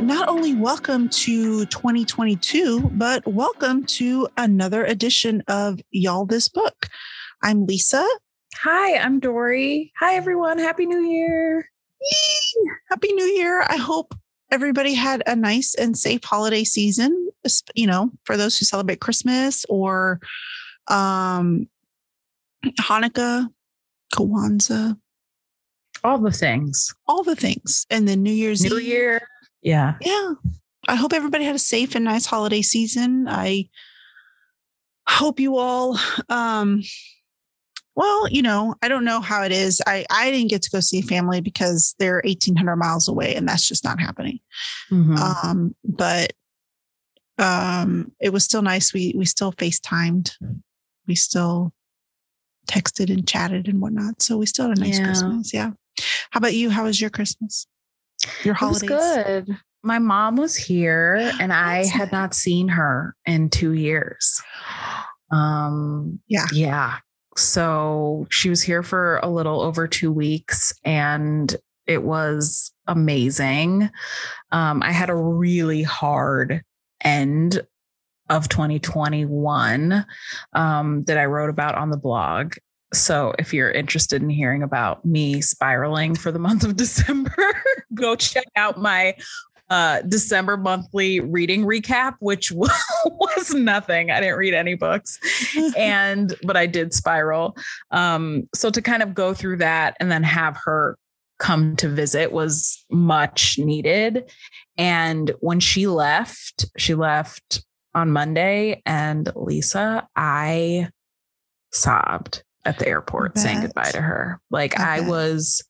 not only welcome to 2022, but welcome to another edition of Y'all This Book. I'm Lisa. Hi, I'm Dory. Hi, everyone. Happy New Year. Yay! Happy New Year. I hope everybody had a nice and safe holiday season, you know, for those who celebrate Christmas or um, Hanukkah, Kwanzaa, all the things, all the things. And then New Year's New Eve. Year. Yeah. Yeah. I hope everybody had a safe and nice holiday season. I hope you all um well, you know, I don't know how it is. I I didn't get to go see family because they're 1800 miles away and that's just not happening. Mhm. Um but um it was still nice. We we still FaceTimed. We still texted and chatted and whatnot. So we still had a nice Yeah. Christmas. Yeah. How about you? How was your Christmas? Your holidays? good. My mom was here and I had not seen her in two years. Um, Yeah. Yeah. So she was here for a little over two weeks and it was amazing. Um, I had a really hard end of 2021 um, that I wrote about on the blog. So if you're interested in hearing about me spiraling for the month of December, go check out my uh December monthly reading recap, which was nothing. I didn't read any books and but I did spiral. Um, so to kind of go through that and then have her come to visit was much needed. And when she left, she left on Monday, and Lisa, I sobbed at the airport saying goodbye to her. Like I I, was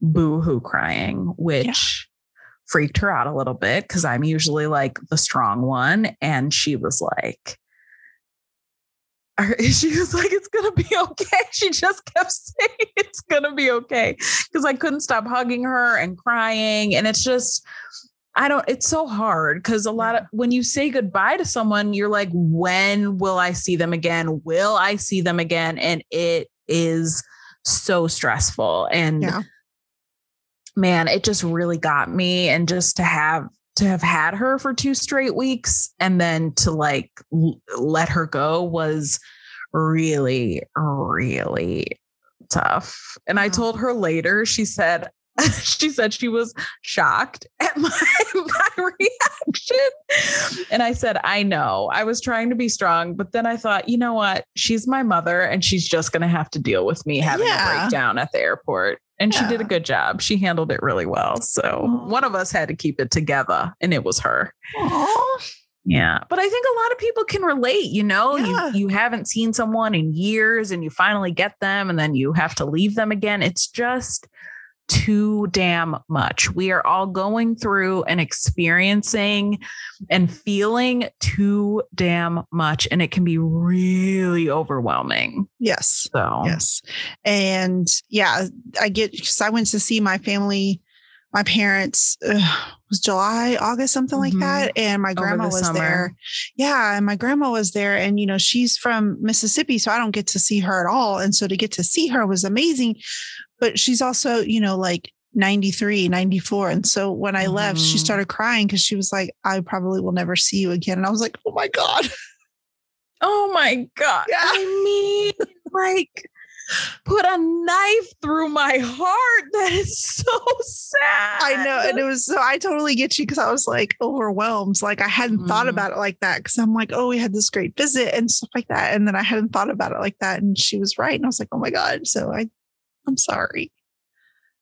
boo-hoo crying, which freaked her out a little bit because I'm usually like the strong one. And she was like, she was like, it's gonna be okay. She just kept saying it's gonna be okay. Because I couldn't stop hugging her and crying. And it's just, I don't, it's so hard because a lot of when you say goodbye to someone, you're like, when will I see them again? Will I see them again? And it is so stressful. And Yeah. man, it just really got me. And just to have to have had her for two straight weeks and then to like l- let her go was really, really tough. And I told her later, she said, she said she was shocked at my, my reaction. And I said, I know I was trying to be strong, but then I thought, you know what? She's my mother and she's just going to have to deal with me having Yeah. a breakdown at the airport. And she did a good job. She handled it really well. So Aw. one of us had to keep it together, and it was her. Aw. Yeah. But I think a lot of people can relate, you know, Yeah. you you haven't seen someone in years and you finally get them and then you have to leave them again. It's just too damn much. We are all going through and experiencing and feeling too damn much and it can be really overwhelming. Yes. So, Yes. And yeah, I get because I went to see my family, my parents uh, was July, August, something like Mhm. that. And my grandma the was summer. there. Yeah. And my grandma was there. And, you know, she's from Mississippi. So I don't get to see her at all. And so to get to see her was amazing. But she's also, you know, like 93, 94. And so when I left, she Mhm. started crying because she was like, I probably will never see you again. And I was like, oh my God. Oh my God. Yeah. I mean, like, put a knife through my heart. That is so sad. I know. And it was so I totally get you because I was like overwhelmed. Like I hadn't thought Mhm. about it like that because I'm like, oh, we had this great visit and stuff like that. And then I hadn't thought about it like that. And she was right. And I was like, oh my God. So I I'm sorry.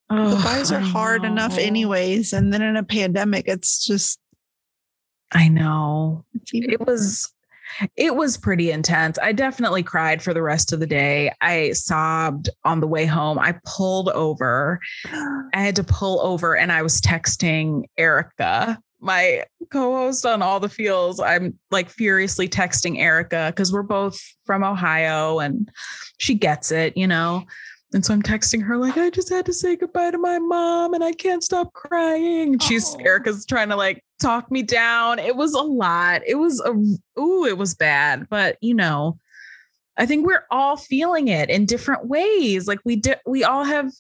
Oh, Goodbyes are hard enough anyways. And then in a pandemic, it's just I know. It was it was pretty intense. I definitely cried for the rest of the day. I sobbed on the way home. I pulled over. I had to pull over and I was texting Erica, my co-host on all the feels. I'm like furiously texting Erica because we're both from Ohio and she gets it, you know. And so I'm texting her like, I just had to say goodbye to my mom and I can't stop crying. And she's Oh. Erica's trying to like talk me down. It was a lot. It was a ooh, it was bad. But you know, I think we're all feeling it in different ways. Like we did, we all have,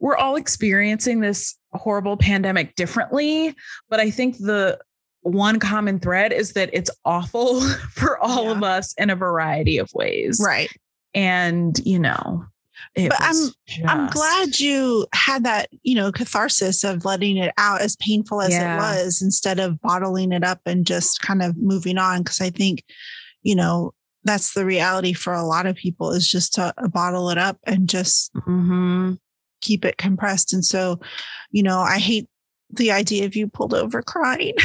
we're all experiencing this horrible pandemic differently, but I think the one common thread is that it's awful for all Yeah. of us in a variety of ways. Right. And, you know, it But I'm- was I'm glad you had that, you know, catharsis of letting it out as painful as Yeah. it was instead of bottling it up and just kind of moving on. Cause I think, you know, that's the reality for a lot of people is just to bottle it up and just Mhm. keep it compressed. And so, you know, I hate the idea of you pulled over crying.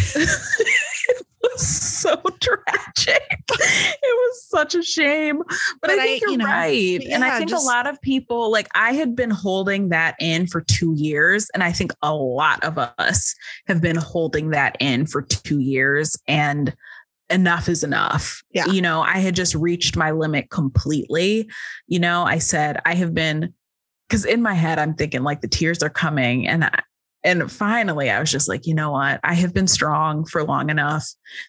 was so tragic. It was such a shame. But, But I I- think you're you know, right. and I think just- a lot of people, like I had been holding that in for two years. And I think a lot of us have been holding that in for two years. And enough is enough. Yeah. You know, I had just reached my limit completely. You know, I said, I have been, because in my head, I'm thinking like the tears are coming. And I, and finally i was just like you know what i have been strong for long enough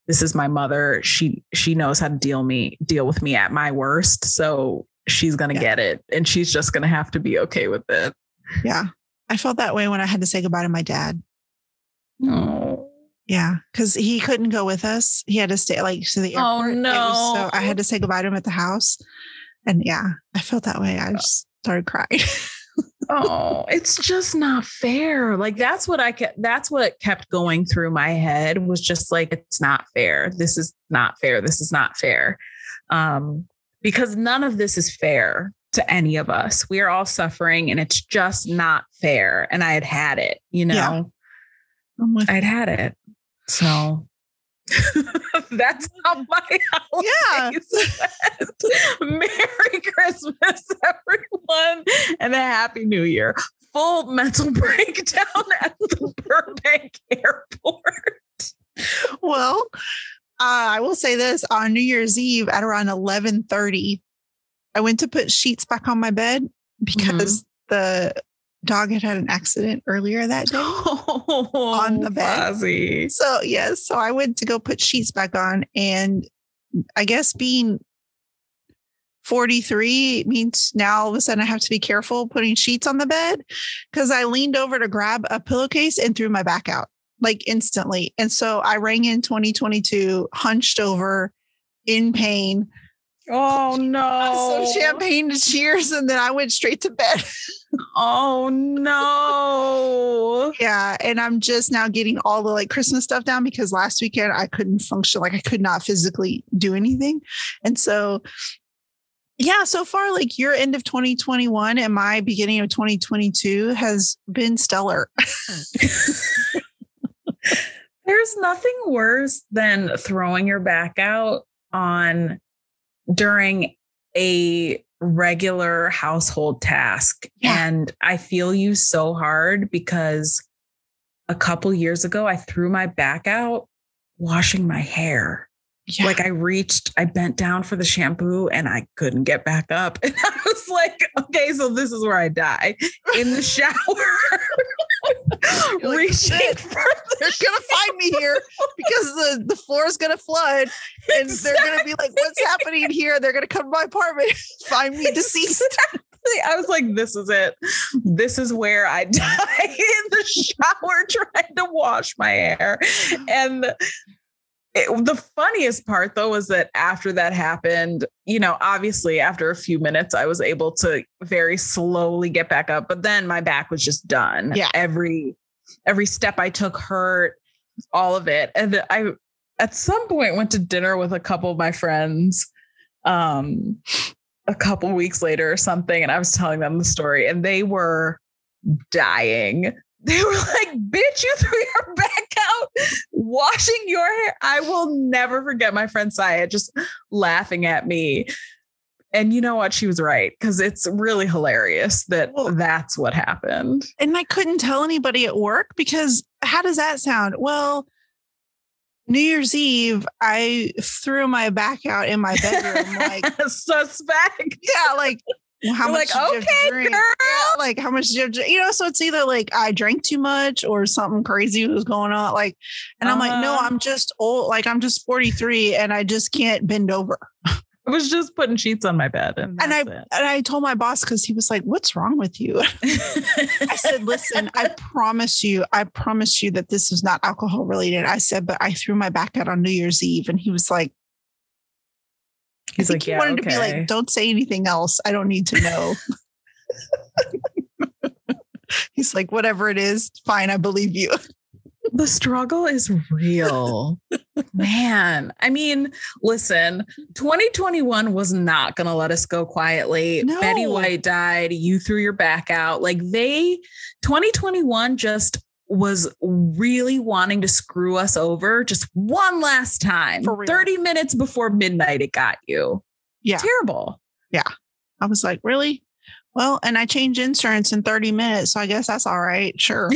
this is my mother she she knows how to deal me deal with me at my worst so she's gonna Yeah. get it and she's just gonna have to be okay with it yeah. I felt that way when I had to say goodbye to my dad. oh Yeah, because he couldn't go with us. He had to stay like to the Oh, airport. It was- so I had to say goodbye to him at the house. And yeah, I felt that way. I uh just started crying. oh. It's just not fair. Like that's what i kept that's what kept going through my head was just like it's not fair. This is not fair. This is not fair. Um because none of this is fair to any of us. We are all suffering and it's just not fair. And i had had it you know? Yeah. I'd had it. So that's how my Yeah. holidays went. Merry Christmas, everyone, and a happy new year. Full mental breakdown at the Burbank airport. well, uh, I will say this on New Year's Eve at around 11:30, I went to put sheets back on my bed because the dog had had an accident earlier that day. on the bed. So yes, so I went to go put sheets back on, and I guess being 43 means now all of a sudden I have to be careful putting sheets on the bed because I leaned over to grab a pillowcase and threw my back out like instantly. And so I rang in 2022, hunched over in pain, Oh no! some champagne to cheers, and then I went straight to bed. Oh no! Yeah. And I'm just now getting all the like Christmas stuff down because last weekend I couldn't function. Like I could not physically do anything. And so, yeah, so far, like your end of 2021 and my beginning of 2022 has been stellar. There's nothing worse than throwing your back out on during a regular household task. Yeah. And I feel you so hard because a couple years ago, I threw my back out washing my hair. Yeah. Like I reached, I bent down for the shampoo and I couldn't get back up. And I was like, okay, so this is where I die in the shower. Like, reaching "Shit, for they're the gonna find me here because the, the floor is gonna flood and they're gonna be like, what's happening here? They're gonna come to my apartment, find me deceased. I was like, this is it. This is where I die in the shower trying to wash my hair. And it, the funniest part, though, was that after that happened, you know, obviously after a few minutes, I was able to very slowly get back up. But then my back was just done. Yeah. Every every step I took hurt, all of it. And I at some point went to dinner with a couple of my friends. Um, a couple weeks later or something, and I was telling them the story, and they were dying. They were like, bitch, you threw your back out washing your hair. I will never forget my friend Saya just laughing at me. And you know what? She was right because it's really hilarious that Well- that's what happened. and I couldn't tell anybody at work because how does that sound? Well, New Year's Eve, I threw my back out in my bedroom. like, suspect. yeah, like well, how You're much like, "Okay, girl." Yeah, like how much did you you know? So it's either like I drank too much or something crazy was going on. Like, and I'm like, no, Uh-huh. I'm just old. Like I'm just 43 and I just can't bend over. I was just putting sheets on my bed. And, and I it. and I told my boss because he was like, What's wrong with you? I said, Listen, I promise you, I promise you that this is not alcohol related. I said, but I threw my back out on New Year's Eve. And he was like, He's like, he yeah, wanted okay. to be like, don't say anything else. I don't need to know. He's like, whatever it is, fine, I believe you. the struggle is real. Man, I mean, listen, 2021 was not going to let us go quietly. No. Betty White died. You threw your back out. Like they, 2021 just was really wanting to screw us over just one last time. For real. 30 minutes before midnight, it got you. Yeah. Terrible. Yeah i was like, really? Well, and I changed insurance in 30 minutes. So I guess that's all right. Sure.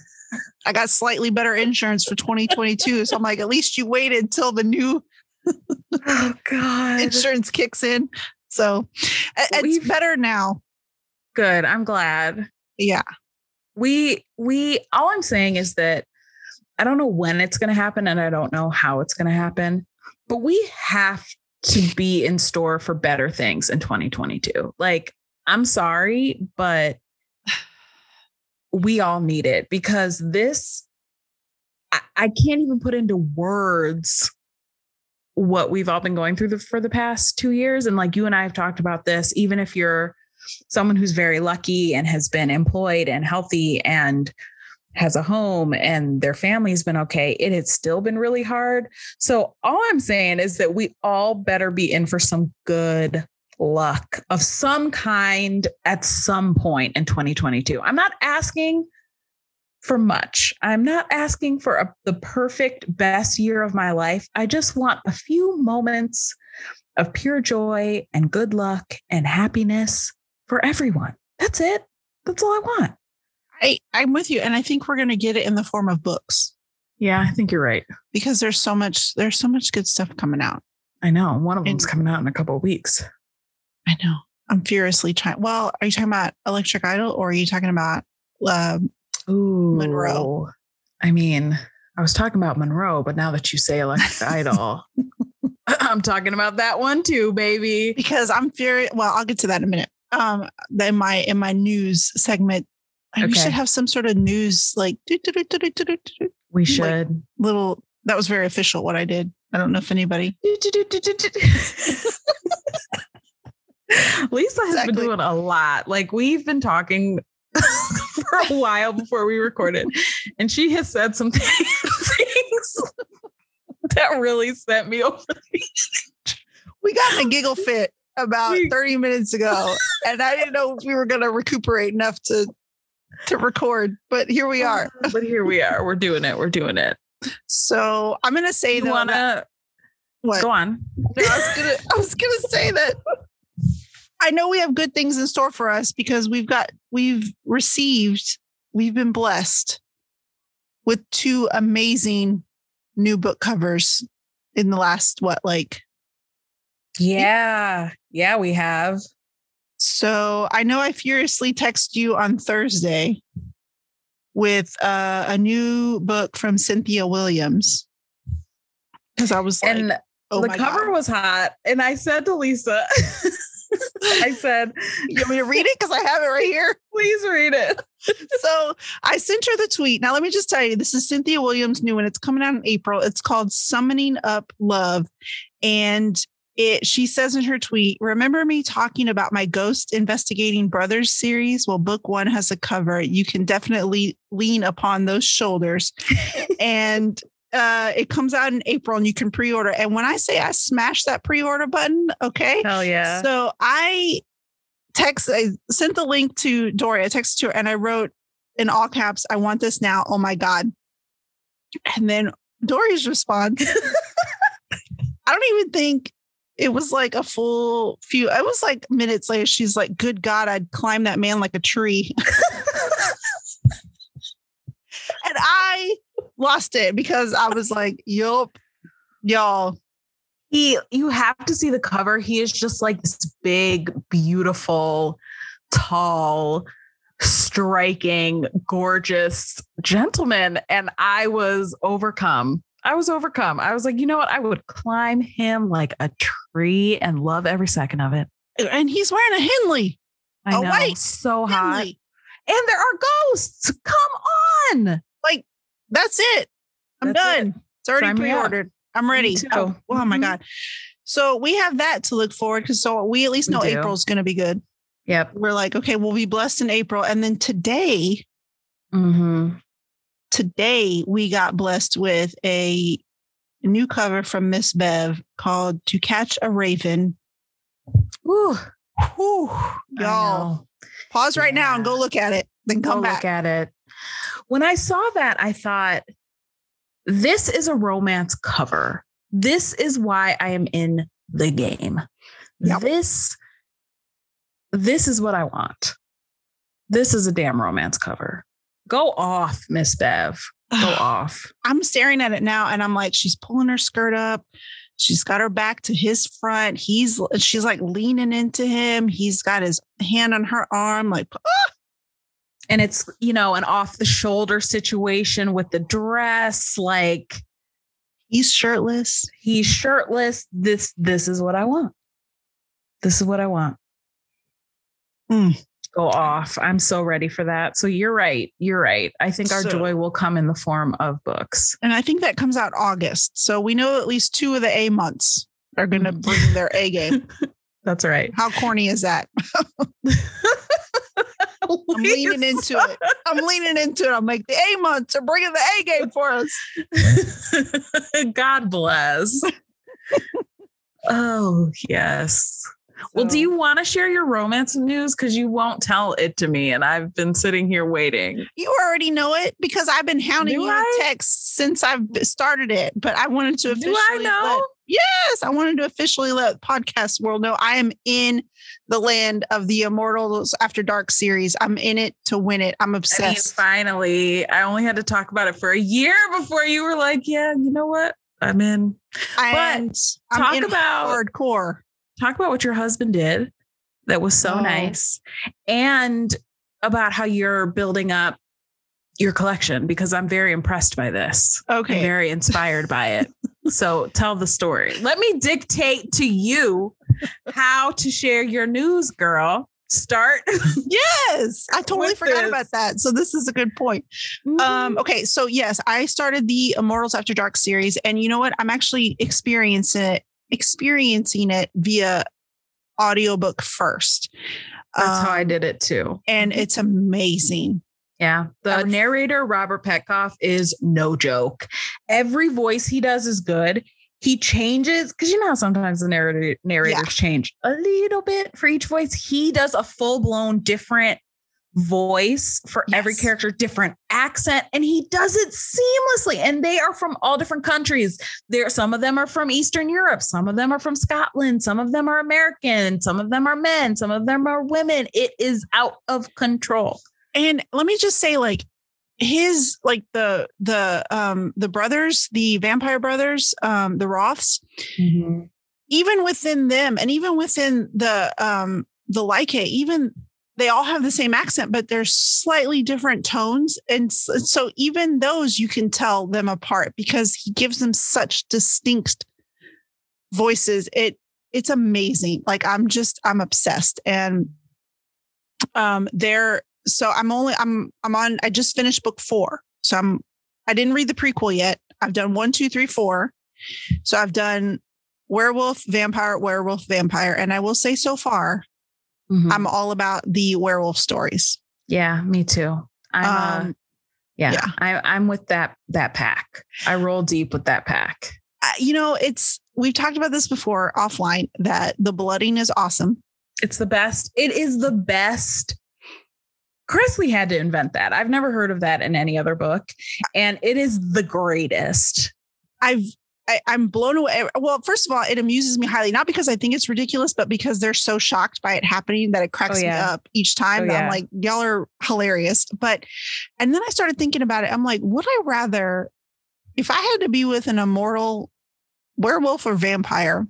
I got slightly better insurance for 2022. So I'm like, at least you waited till the new oh, God. insurance kicks in. So it's We've- better now. Good. I'm glad. Yeah. We we all i'm saying is that i don't know when it's going to happen and i don't know how it's going to happen but we have to be in store for better things in 2022 like i'm sorry but we all need it because this I, I can't even put into words what we've all been going through the, for the past two years and like you and i have talked about this even if you're someone who's very lucky and has been employed and healthy and has a home and their family's been okay, it has still been really hard. So, all I'm saying is that we all better be in for some good luck of some kind at some point in 2022. I'm not asking for much. I'm not asking for a, the perfect best year of my life. I just want a few moments of pure joy and good luck and happiness for everyone. That's it. That's all I want. I, I'm with you. And I think we're going to get it in the form of books Yeah, I think you're right. because there's so much, there's so much good stuff coming out. I know. One of And- them's coming out in a couple of weeks. I know. I'm furiously trying. Well, are you talking about Electric Idol or are you talking about um, Ooh. Munro. I mean, I was talking about Munro, but now that you say Electric Idol, I'm talking about that one too, baby. because I'm furious. Well, I'll get to that in a minute um in my in my news segment okay. we should have some sort of news like we should like, little that was very official what i did i don't know if anybody lisa has exactly. been doing a lot like we've been talking for a while before we recorded and she has said some things that really sent me over the edge. we got in a giggle fit about 30 minutes ago, and I didn't know if we were going to recuperate enough to to record. But here we are. but here we are. We're doing it. We're doing it. So I'm going to say You want that- to what? go on? No, I was gonna I was gonna say that I know we have good things in store for us because we've got we've received we've been blessed with two amazing new book covers in the last what like Yeah. Yeah, we have. so I know I furiously texted you on Thursday with uh, a new book from Cynthia Williams because I was like, and oh the cover God. was hot. And I said to Lisa, I said, You want me to read it because I have it right here. please read it. so I sent her the tweet. Now, let me just tell you, this is Cynthia Williams' new one. It's coming out in April. It's called Summoning Up Love. And it she says in her tweet, remember me talking about my Ghost Investigating Brothers series? Well, book one has a cover. You can definitely lean upon those shoulders. and uh, it comes out in April and you can pre-order. And when I say I smash that pre-order button, okay. Hell yeah. So I text, I sent the link to Dory. I texted to her and I wrote in all caps, I want this now. Oh my God. And then Dory's response, I don't even think it was like a full few, it was like minutes later. She's like, Good God, I'd climb that man like a tree. and I lost it because I was like, Yup, y'all. he you have to see the cover. He is just like this big, beautiful, tall, striking, gorgeous gentleman. And I was overcome. I was overcome. I was like, you know what? I would climb him like a tree and love every second of it. And he's wearing a Henley. I Oh, know, wait. so hot. Henley. And there are ghosts. Come on. Like, that's it. I'm That's it. done. It's already Sign pre-ordered. I'm ready. too. Oh, oh my Mhm. god. So we have that to look forward to. So we at least know. April's going to be good. Yep. We're like, okay, we'll be blessed in April. And then today, Mm-hmm. Today we got blessed with a new cover from Miss Bev called "To Catch a Raven." Ooh, Whew, y'all, pause right now and go look at it. Then Go come back. look at it. When I saw that, I thought, this is a romance cover. This is why I am in the game. Yep. This, this is what I want. This is a damn romance cover. Go off, Miss Bev. Go off. I'm staring at it now and I'm like, she's pulling her skirt up. She's got her back to his front. He's she's like leaning into him. He's got his hand on her arm, like "Ah!" And it's, you know, an off the shoulder situation with the dress. Like he's shirtless. he's shirtless. This, this is what I want. This is what I want. Mm. Go off. I'm so ready for that. So you're right. You're right. I think our So- joy will come in the form of books. And I think that comes out August. So we know at least two of the A months are gonna Mhm. bring their A game. That's right. How corny is that? I'm leaning into it. I'm leaning into it. I'm like, the A months are bringing the A game for us. God bless. oh, yes. Well, do you want to share your romance news? Because you won't tell it to me, and I've been sitting here waiting. You already know it because I've been hounding Do you I? with texts since I've started it. But I wanted to officially Do I know? let- yes, I wanted to officially let podcast world know I am in the land of the Immortals After Dark series. I'm in it to win it. I'm I mean, obsessed. finally, I only had to talk about it for a year before you were like, "Yeah, you know what? I'm in." and I'm talk in about hardcore. Talk about what your husband did that was so Oh. nice and about how you're building up your collection because I'm very impressed by this. I'm Okay. very inspired by it. So tell the story. Let me dictate to you how to share your news, girl. Start. Yes, I totally forgot this. about that. So this is a good point. Mm-hmm. Um, okay, so yes, I started the Immortals After Dark series, and you know what? I'm actually experiencing it, experiencing it via audiobook first. That's how Um, I did it too. and it's amazing. Yeah. The narrator, Robert Petkoff, is no joke. Every voice he does is good. He changes because you know how sometimes the narrator narrators change a little bit for each voice. He does a full blown different voice for every character, different accent, and he does it seamlessly. And they are from all different countries. There, some of them are from Eastern Europe, some of them are from Scotland, some of them are American, some of them are men, some of them are women. It is out of control. And let me just say, like his, like the the um the brothers, the vampire brothers, um, the Wroths, even within them, and even within the um the Lykae, even they all have the same accent, but they're slightly different tones. And so even those you can tell them apart because he gives them such distinct voices. It it's amazing. Like I'm just I'm obsessed. And um they're so I'm only I'm I'm on I just finished book four. So I'm I didn't read the prequel yet. I've done one, two, three, four. So I've done werewolf, vampire, werewolf, vampire. And I will say so far, Mhm. I'm all about the werewolf stories. Yeah, me too. I'm uh, Um, yeah, yeah. I, I'm with that that pack. I roll deep with that pack. I- you know, it's we've talked about this before offline that the blooding is awesome. It's the best. It is the best. Kresley had to invent that. I've never heard of that in any other book, and it is the greatest. I've I, I'm blown away. Well, first of all, it amuses me highly, not because I think it's ridiculous, but because they're so shocked by it happening that it cracks me yeah. up each time. Oh, that I'm like, y'all are hilarious. But and then I started thinking about it. I'm like, would I rather if I had to be with an immortal werewolf or vampire,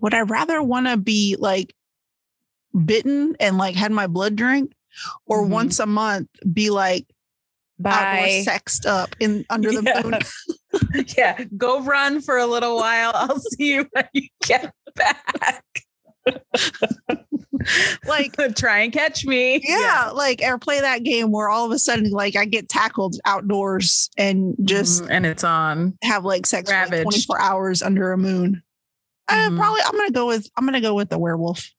would I rather want to be like bitten and like had my blood drink, or Mhm. once a month be like out more Bye. sexed up in under the Yeah. moon? yeah, go run for a little while. I'll see you when you get back. like try and catch me. Yeah, yeah, like or play that game where all of a sudden like I get tackled outdoors and just mm, and it's on have like sex for like 24 hours under a moon. Mm-hmm. Uh, probably I'm gonna go with I'm gonna go with the werewolf.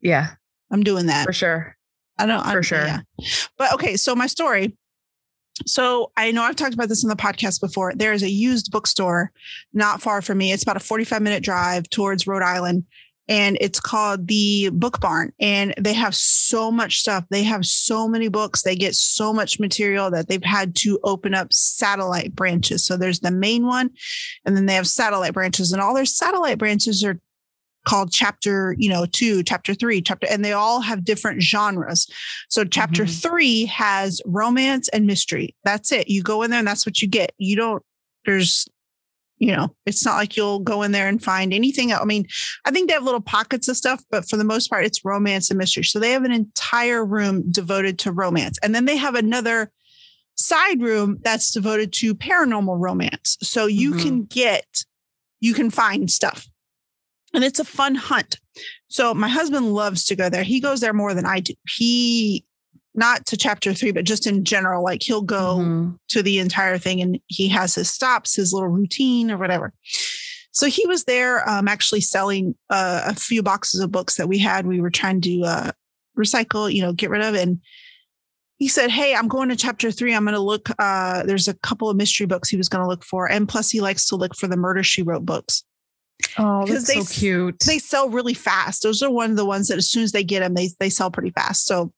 Yeah. I'm doing that. For sure. I don't for I, sure. Yeah. But okay, so my story. So I know I've talked about this in the podcast before. There is a used bookstore not far from me. It's about a 45 minute drive towards Rhode Island and it's called the Book Barn. And they have so much stuff. They have so many books. They get so much material that they've had to open up satellite branches. So there's the main one, and then they have satellite branches, and all their satellite branches are called chapter you know two chapter three chapter and they all have different genres so chapter mm-hmm. three has romance and mystery that's it you go in there and that's what you get you don't there's you know, it's not like you'll go in there and find anything. I mean, I think they have little pockets of stuff, but for the most part, it's romance and mystery. So they have an entire room devoted to romance. And then they have another side room that's devoted to paranormal romance. So you mm-hmm. can get, you can find stuff. And it's a fun hunt. So my husband loves to go there. He goes there more than I do. He not to chapter three, but just in general, like he'll go mm-hmm. to the entire thing and he has his stops, his little routine or whatever. So he was there um, actually selling uh, a few boxes of books that we had. We were trying to uh, recycle, you know, get rid of. And he said, Hey, I'm going to chapter three. I'm going to look. Uh, there's a couple of mystery books he was going to look for. And plus, he likes to look for the Murder She Wrote books. Oh, that's they, so cute. They sell really fast. Those are one of the ones that as soon as they get them, they, they sell pretty fast. So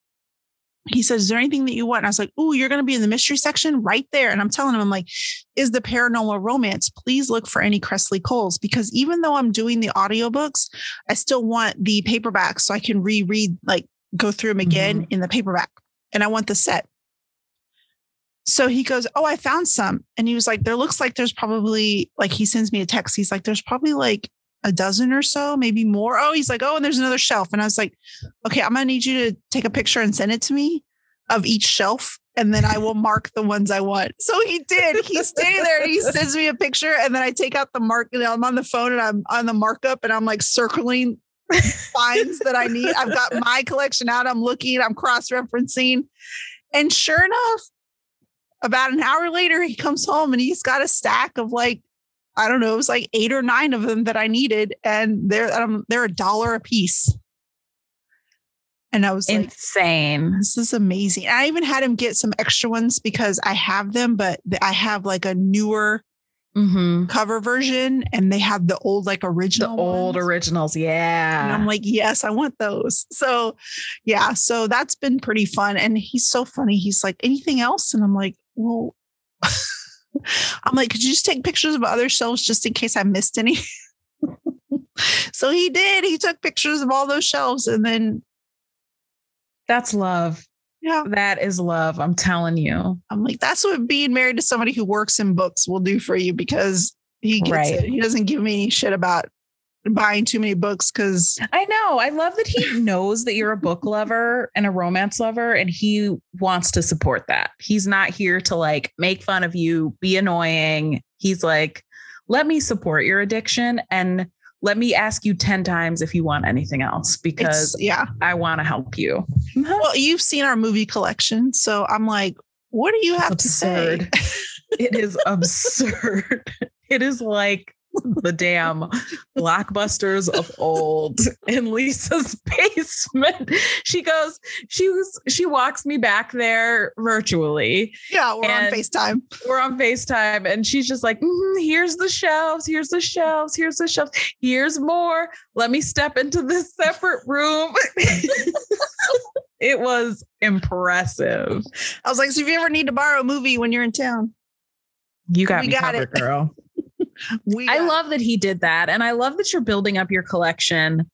he said, Is there anything that you want? And I was like, Oh, you're going to be in the mystery section right there. And I'm telling him, I'm like, Is the paranormal romance? Please look for any Kresley Coles because even though I'm doing the audiobooks, I still want the paperback so I can reread, like go through them again mm-hmm. in the paperback. And I want the set. So he goes, Oh, I found some. And he was like, There looks like there's probably, like, he sends me a text. He's like, There's probably like a dozen or so, maybe more. Oh, he's like, oh, and there's another shelf. And I was like, okay, I'm gonna need you to take a picture and send it to me of each shelf. And then I will mark the ones I want. So he did. He's standing there and he sends me a picture. And then I take out the mark and I'm on the phone and I'm on the markup and I'm like circling finds that I need. I've got my collection out. I'm looking, I'm cross-referencing. And sure enough, about an hour later, he comes home and he's got a stack of like I don't know, it was like eight or nine of them that I needed, and they're um, they're a dollar a piece. And I was insane. Like, this is amazing. I even had him get some extra ones because I have them, but I have like a newer mm-hmm. cover version, and they have the old like original, the old ones. originals. Yeah, and I'm like, yes, I want those. So, yeah, so that's been pretty fun. And he's so funny. He's like, anything else? And I'm like, well. I'm like, could you just take pictures of other shelves just in case I missed any? so he did. He took pictures of all those shelves and then. That's love. Yeah. That is love. I'm telling you. I'm like, that's what being married to somebody who works in books will do for you because he gets right. it. He doesn't give me any shit about buying too many books because I know. I love that he knows that you're a book lover and a romance lover, and he wants to support that. He's not here to like make fun of you, be annoying. He's like, let me support your addiction and let me ask you 10 times if you want anything else because it's, yeah, I want to help you. well, you've seen our movie collection. So I'm like, what do you have absurd. to say? it is absurd. It is like the damn blockbusters of old in Lisa's basement. She goes, she was, she walks me back there virtually. Yeah, we're on FaceTime. We're on FaceTime. And she's just like, mm, here's the shelves, here's the shelves, here's the shelves, here's more. Let me step into this separate room. it was impressive. I was like, so if you ever need to borrow a movie when you're in town, you got we me got covered, it. girl we I love that he did that. And I love that you're building up your collection.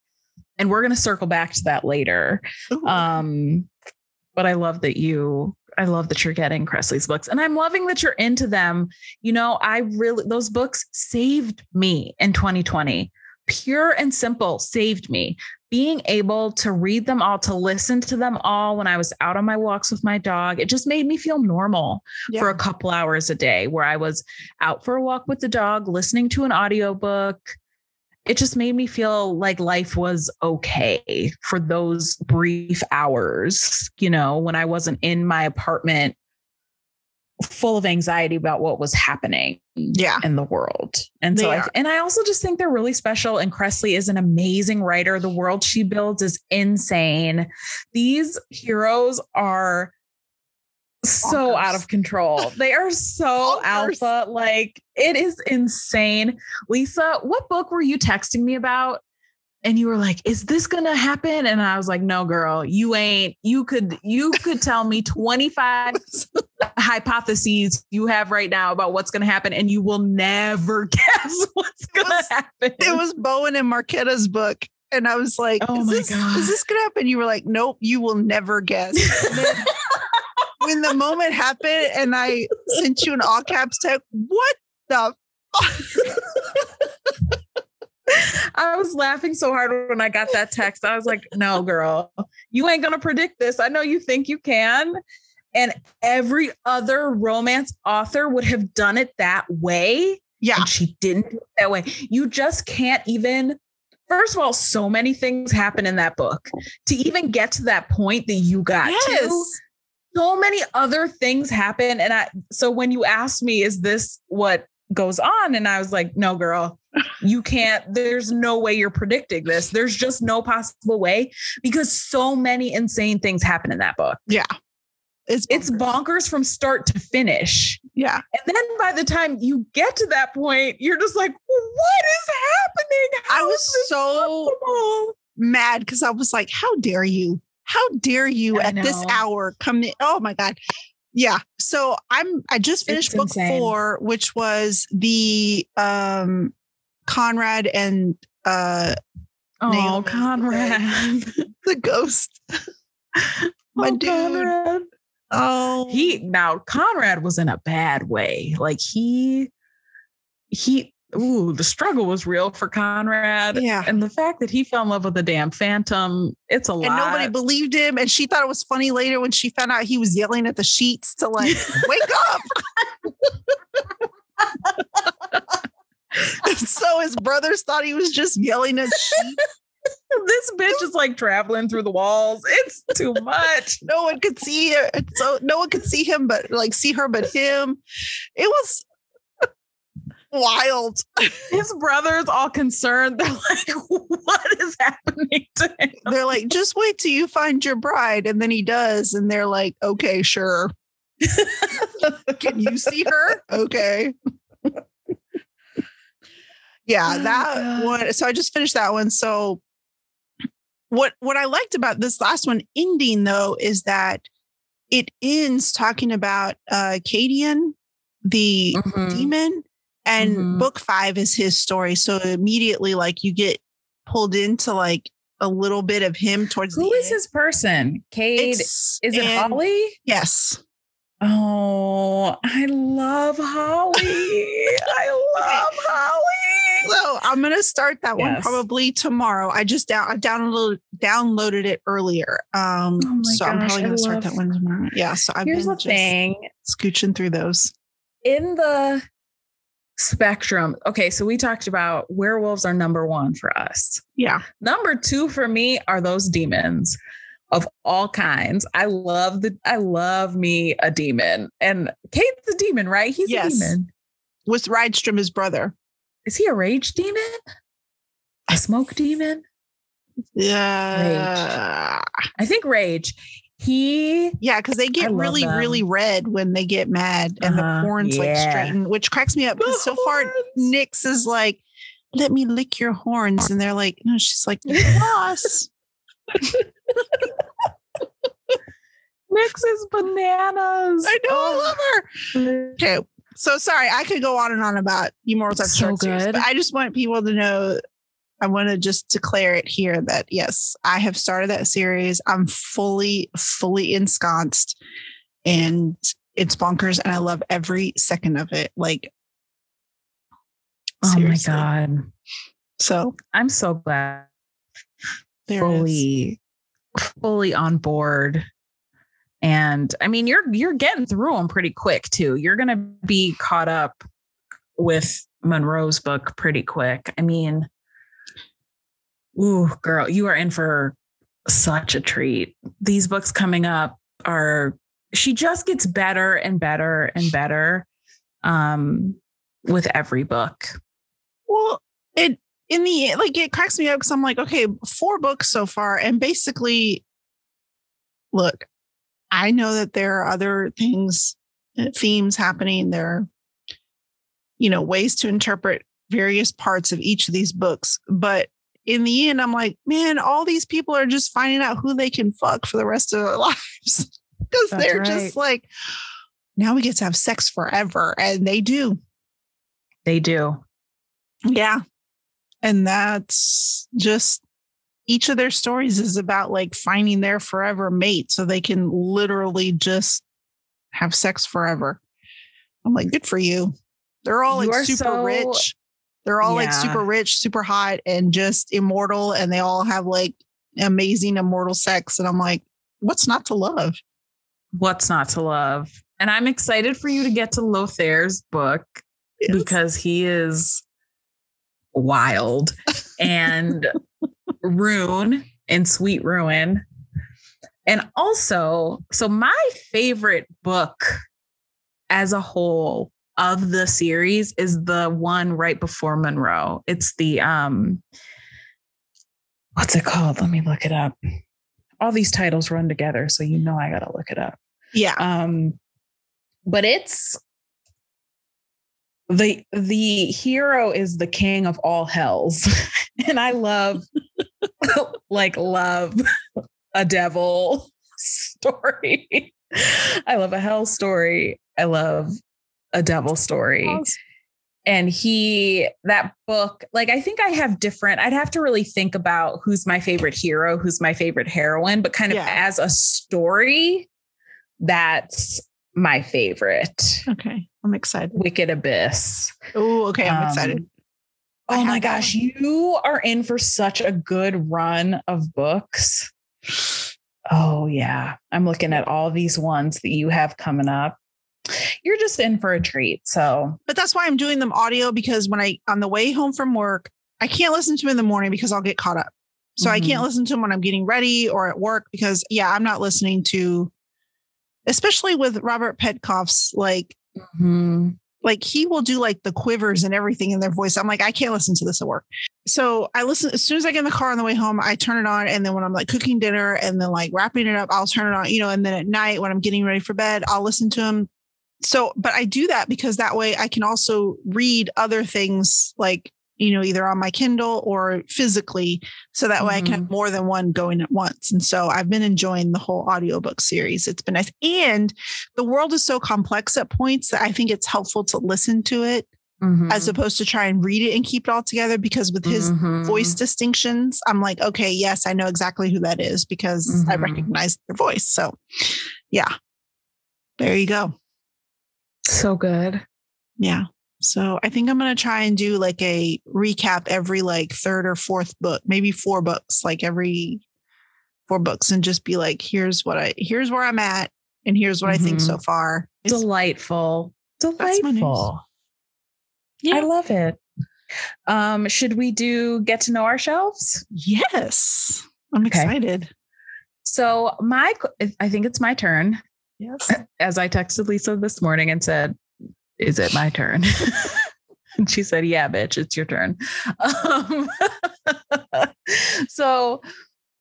And we're going to circle back to that later. Ooh. Um, but I love that you I love that you're getting Kresley's books and I'm loving that you're into them. You know, I really, those books saved me in 2020. Pure and simple saved me being able to read them all, to listen to them all when I was out on my walks with my dog, it just made me feel normal Yeah. for a couple hours a day where I was out for a walk with the dog, listening to an audiobook. It just made me feel like life was okay for those brief hours, you know, when I wasn't in my apartment full of anxiety about what was happening Yeah. in the world. And so They I are. and I also just think they're really special and Kresley is an amazing writer. The world she builds is insane. These heroes are so Bonkers. out of control. They are so Bonkers. alpha. Like it is insane. Lisa, what book were you texting me about? And you were like, is this gonna happen? And I was like, no, girl, you ain't. You could you could tell me 25 hypotheses you have right now about what's gonna happen, and you will never guess what's gonna was- happen. it was Bowen and Mariketa's book. And I was like, Oh is, my this, God. is this going to happen? You were like, nope, you will never guess. Then when the moment happened and I sent you an all caps text, what the I was laughing so hard when I got that text. I was like, no, girl, you ain't going to predict this. I know you think you can. And every other romance author would have done it that way. Yeah. And she didn't do it that way. You just can't even. First of all, so many things happen in that book to even get to that point that you got Yes. to so many other things happen. And I, so when you asked me, is this what goes on? And I was like, no, girl, you can't, there's no way you're predicting this. There's just no possible way because so many insane things happen in that book. Yeah. It's It's bonkers from start to finish. Yeah. And then by the time you get to that point, you're just like, what is happening? I was so possible?" mad because I was like, how dare you? How dare you I at this hour come in? Oh my God. Yeah. So I'm I just finished It's book insane. four, which was the um Conrad and uh Oh, Néomi, Conrad. the ghost. My Oh, dude. Conrad. Oh he now Conrad was in a bad way. Like he he ooh, the struggle was real for Conrad. Yeah. And the fact that he fell in love with the damn phantom, it's a lot. and nobody believed him. And she thought it was funny later when she found out he was yelling at the sheets to like, wake up. so his brothers thought he was just yelling at sheets. this bitch is like traveling through the walls. It's too much. No one could see it. So no one could see him, but like see her, but him. It was wild. His brother's all concerned. They're like, what is happening to him? They're like, just wait till you find your bride. And then he does. And they're like, okay, sure. Can you see her? Okay. yeah, Oh, that one. So I just finished that one. So what what I liked about this last one ending though is that it ends talking about uh Cadeon, the Mhm. demon, and Mhm. book five is his story. So immediately like you get pulled into like a little bit of him towards Who is end. his person? Cade. It's- is it and- Holly? Yes. Oh, I love Holly. I love Holly. So I'm gonna start that one probably tomorrow. I just down I downloaded downloaded it earlier. Um Oh so I'm probably gonna start love- that one tomorrow. Yeah. So I've Here's been the just thing scooching through those. in the spectrum. Okay, so we talked about werewolves are number one for us. Yeah. Number two for me are those demons of all kinds. I love the I love me a demon. And Cade's a demon, right? He's Yes. a demon. With Rydstrom, his brother. Is he a rage demon? A smoke demon? Yeah. Rage. I think rage. He Yeah, because they get really, them. really red when they get mad and Uh-huh, the horns like straighten, which cracks me up because so far. Nyx is like, let me lick your horns. And they're like, no, she's like, boss. Nyx is bananas. I know, Oh. I love her. Okay. So sorry, I could go on and on about Immortals After So series, good. but I just want people to know. I want to just declare it here that yes, I have started that series. I'm fully, fully ensconced, and it's bonkers, and I love every second of it. Like, Oh my god. So I'm so glad. There fully fully on board. And I mean, you're you're getting through them pretty quick too. You're gonna be caught up with Munro's book pretty quick. I mean, ooh, girl, you are in for such a treat. These books coming up are she just gets better and better and better um with every book. Well, it in the like it cracks me up because I'm like, okay, four books so far, and basically, look, I know that there are other things, uh, themes happening. There, are, you know, ways to interpret various parts of each of these books, but in the end, I'm like, man, all these people are just finding out who they can fuck for the rest of their lives because they're right. just like, now we get to have sex forever, and they do. They do. Yeah. And that's just each of their stories is about like finding their forever mate so they can literally just have sex forever. I'm like, good for you. They're all like super so, rich. They're all yeah. like super rich, super hot, and just immortal. And they all have like amazing immortal sex. And I'm like, what's not to love? What's not to love? And I'm excited for you to get to Lothaire's book yes. because he is wild and Rune and Sweet Ruin. And also, so my favorite book as a whole of the series is the one right before Munro. It's the um what's it called? Let me look it up. All these titles run together, so you know I got to look it up. Yeah. Um but it's the the hero is the king of all hells and i love like love a devil story i love a hell story i love a devil story and he that book like i think i have different i'd have to really think about who's my favorite hero who's my favorite heroine but kind of yeah. as a story that's my favorite. Okay. I'm excited. Wicked Abyss. Oh, okay. I'm um, excited. Oh my gosh, you are in for such a good run of books. Oh, yeah. I'm looking at all these ones that you have coming up. You're just in for a treat. So, but that's why I'm doing them audio because when I, on the way home from work, I can't listen to them in the morning because I'll get caught up. So mm-hmm. I can't mm-hmm. listen to them when I'm getting ready or at work because, yeah, I'm not listening to especially with Robert Petkoff's like mm-hmm. like he will do like the quivers and everything in their voice. I'm like, I can't listen to this at work. So I listen as soon as I get in the car on the way home, I turn it on. And then when I'm like cooking dinner and then like wrapping it up, I'll turn it on, you know, and then at night when I'm getting ready for bed, I'll listen to him. So, but I do that because that way I can also read other things like you know, either on my Kindle or physically. So that way mm-hmm. I can have mm-hmm. more than one going at once. And so I've been enjoying the whole audiobook series. It's been nice. And the world is so complex at points that I think it's helpful to listen to it mm-hmm. as opposed to try and read it and keep it all together. Because with his mm-hmm. voice distinctions, I'm like, okay, yes, I know exactly who that is because I mm-hmm. recognize their voice. So yeah, there you go. So good. Yeah. So I think I'm going to try and do like a recap every like third or fourth book, maybe four books, like every four books and just be like, here's what I, here's where I'm at. And here's what mm-hmm. I think so mm-hmm. far. It's, delightful. Delightful. Yeah. I love it. Um, should we do get to know ourselves? Yes. I'm okay. excited. So my I think it's my turn. Yes. As I texted Lisa this morning and said, is it my turn? and she said, Yeah, bitch, it's your turn. Um, so,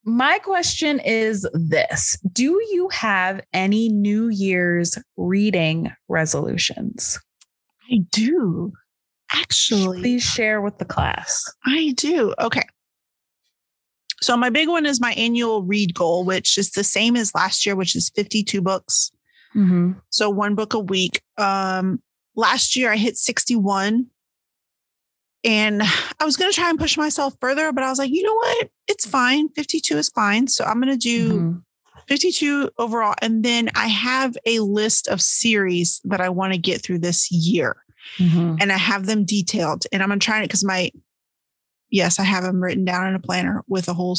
my question is this Do you have any New Year's reading resolutions? I do. Actually, please share with the class. I do. Okay. So, my big one is my annual read goal, which is the same as last year, which is 52 books. Mm-hmm. So, one book a week. Um, last year I hit 61 and I was going to try and push myself further, but I was like, you know what? It's fine. 52 is fine. So I'm going to do mm-hmm. 52 overall. And then I have a list of series that I want to get through this year. Mm-hmm. And I have them detailed. And I'm going to try it because my, yes, I have them written down in a planner with a whole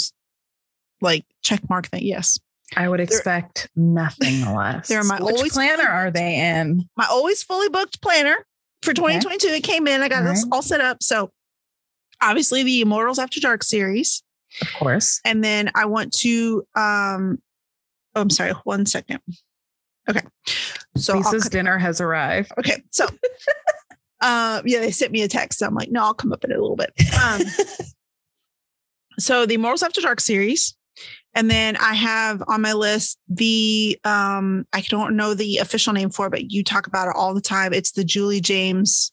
like check mark that yes. I would expect nothing less. They're my Which always- planner are they in? My always fully booked planner for 2022. It came in. I got All this right. all set up. So obviously the Immortals After Dark series. Of course. And then I want to um oh I'm sorry, one second. Okay. So Lisa's dinner has arrived. okay. So uh yeah, they sent me a text. So I'm like, no, I'll come up in a little bit. Um so the Immortals After Dark series. And then I have on my list the um I don't know the official name for it, but you talk about it all the time. It's the Julie James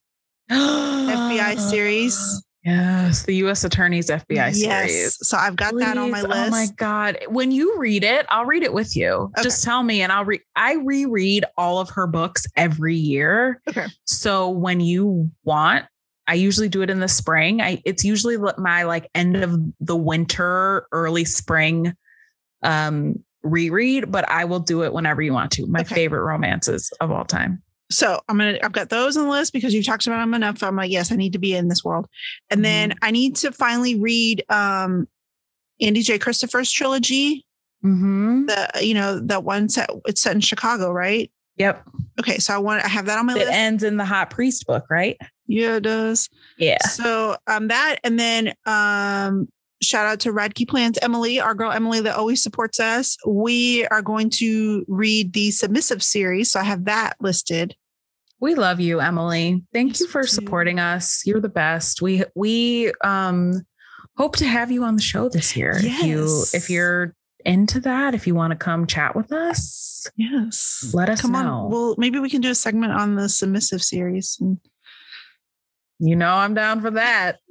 FBI series. Yes, the U.S. Attorney's FBI yes. series. So I've got that on my list. Oh my god! When you read it, I'll read it with you. Okay. Just tell me, and I'll read. I reread all of her books every year. Okay. So when you want, I usually do it in the spring. I it's usually my like end of the winter, early spring, um reread. But I will do it whenever you want to. My Okay. favorite romances of all time. So I'm gonna I've got those on the list because you've talked about them enough. I'm like, yes, I need to be in this world. And then I need to finally read um Andie J. Christopher's trilogy. Mm-hmm. The you know, that one set it's set in Chicago, right? Yep. Okay, so I want I have that on my It list. ends in the Hot Priest book, right? yeah, it does. Yeah. So um that and then um shout out to Radke Plans Emily, our girl Emily that always supports us. We are going to read the submissive series. So I have that listed. We love you, Emily. Thank Yes, you for supporting us. You're the best. We we um hope to have you on the show this year. If you Yes. if you're into that, if you want to come chat with us, Yes. let us Come know. on. Well, maybe we can do a segment on the submissive series. And you know I'm down for that.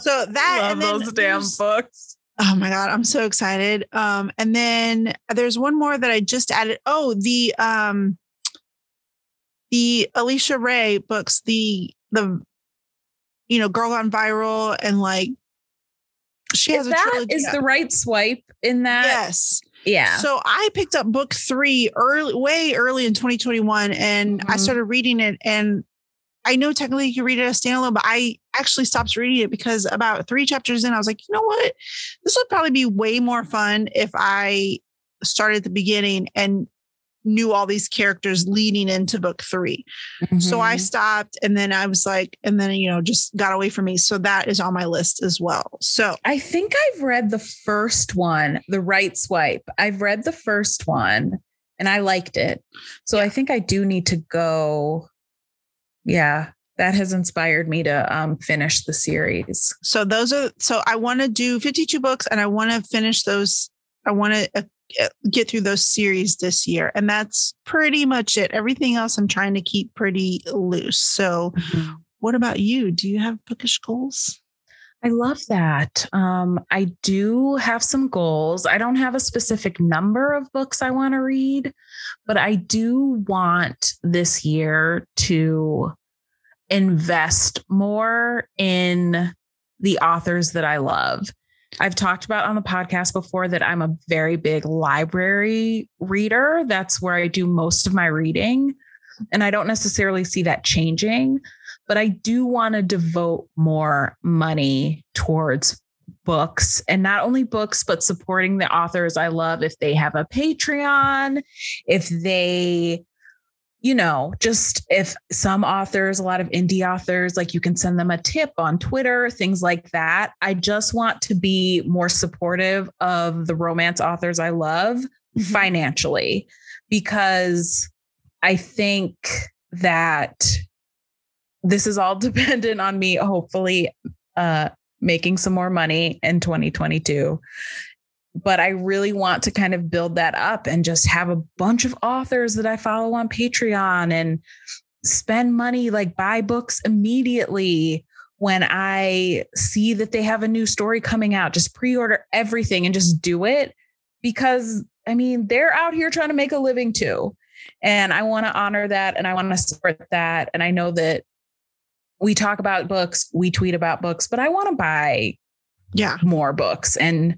so that love and those damn books. Oh my god, I'm so excited. Um, and then there's one more that I just added. Oh, the um the Alisha Rai books, the the you know, Girl Gone Viral and like she has Is a that trilogy. is the right swipe in that? yes. Yeah. So I picked up book three early, way early in 2021, and I Mhm. started reading it. And I know technically you can read it as standalone, but I actually stopped reading it because about three chapters in, I was like, you know what? This would probably be way more fun if I started at the beginning and knew all these characters leading into book three. So I Mhm. stopped, and then I was like, and then you know, just got away from me. So that is on my list as well. So I think I've read the first one, the right swipe. I've read the first one and I liked it. So I think I do need to go. Yeah, that has inspired me to um, finish the series. so those are so i want to do 52 books and i want to finish those i want to uh, uh, get through those series this year. And that's pretty much it. Everything else i'm trying to keep pretty loose. So what about you? Do you have bookish goals I love that. Um, I do have some goals. I don't have a specific number of books I want to read, but I do want this year to invest more in the authors that I love. I've talked about on the podcast before that I'm a very big library reader. That's where I do most of my reading. And I don't necessarily see that changing, but I do want to devote more money towards books and not only books, but supporting the authors I love. If they have a Patreon, if they, you know, just if some authors, a lot of indie authors, like you can send them a tip on Twitter, things like that. I just want to be more supportive of the romance authors I love mm-hmm. financially because I think that this is all dependent on me hopefully uh making some more money in 2022 but I really want to kind of build that up and just have a bunch of authors that I follow on Patreon and spend money like buy books immediately when I see that they have a new story coming out. Just pre-order everything and just do it because I mean they're out here trying to make a living too. And I want to honor that and I want to support that. And I know that we talk about books, we tweet about books, but I want to buy yeah more books and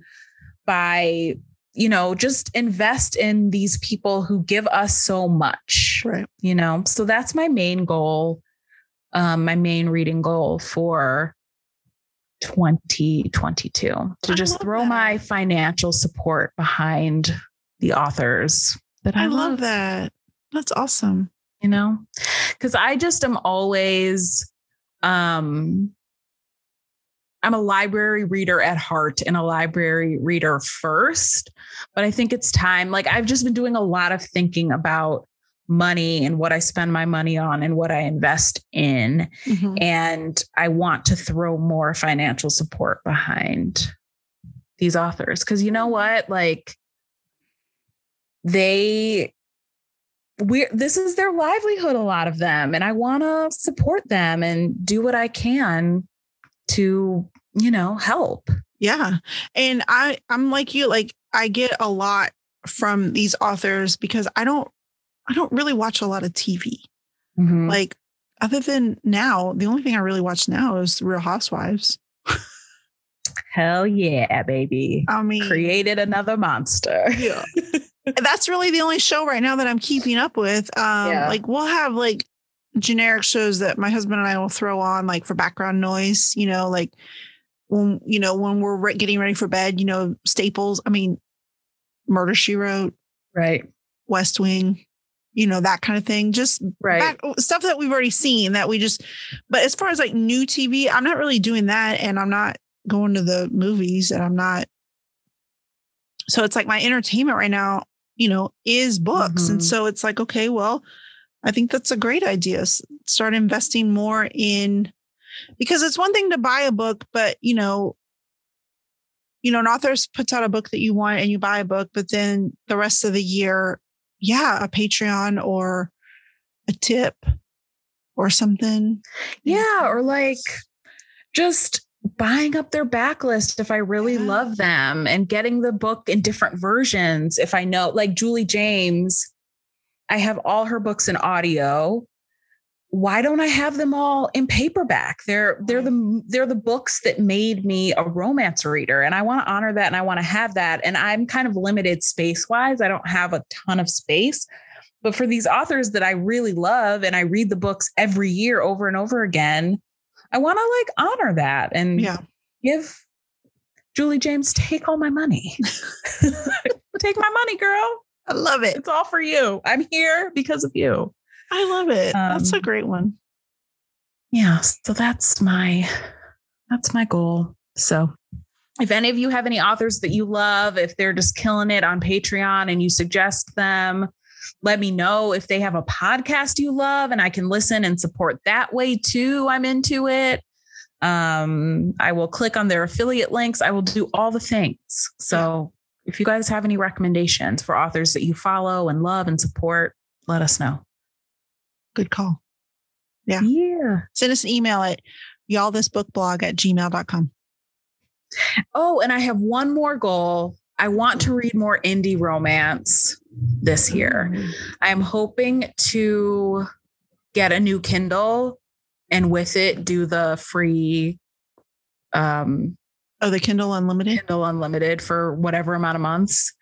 buy, you know, just invest in these people who give us so much, right you know. So that's my main goal, um, my main reading goal for 2022 to I just throw that. my financial support behind the authors that I, I love that. That's awesome. you know because i just am always um i'm a library reader at heart and a library reader first but i think it's time like i've just been doing a lot of thinking about money and what i spend my money on and what i invest in Mhm. and i want to throw more financial support behind these authors because you know what like they we this is their livelihood a lot of them and i want to support them and do what i can to you know help Yeah. And I I'm like you like I get a lot from these authors because I don't I don't really watch a lot of TV. Mhm. Like other than now, the only thing I really watch now is Real Housewives. hell yeah baby I mean, created another monster yeah. That's really the only show right now that I'm keeping up with. Um Yeah. like we'll have like generic shows that my husband and I will throw on like for background noise, you know, like when you know when we're re- getting ready for bed, you know, staples, I mean Murder She Wrote, right West Wing, you know, that kind of thing. Just right back, stuff that we've already seen that we just, but as far as like new TV, I'm not really doing that. And I'm not going to the movies and I'm not. So it's like my entertainment right now, you know, is books. And Mhm. so it's like, okay, well, I think that's a great idea. Start investing more in, because it's one thing to buy a book, but you know, you know, an author puts out a book that you want and you buy a book, but then the rest of the year, yeah, a Patreon or a tip or something. yeah or like just buying up their backlist if i really Yeah. love them and getting the book in different versions if i know like julie james i have all her books in audio. Why don't i have them all in paperback? They're they're the they're the books that made me a romance reader and i want to honor that and i want to have that and i'm kind of limited space wise i don't have a ton of space but for these authors that i really love and i read the books every year over and over again i want to like honor that and Yeah. give julie james take all my money take my money girl I love it. it's all for you i'm here because of you I love it. that's a Um, great one. yeah so that's my that's my goal so if any of you have any authors that you love if they're just killing it on patreon and you suggest them let me know if they have a podcast you love and i can listen and support that way too i'm into it um i will click on their affiliate links i will do all the things so if you guys have any recommendations for authors that you follow and love and support let us know Good call. Yeah. yeah Send us an email at y'all this book blog at gmail.com. Oh, and I have one more goal. I want to read more indie romance this year. I'm hoping to get a new Kindle and with it do the free um Oh, the Kindle Unlimited. Kindle Unlimited for whatever amount of months.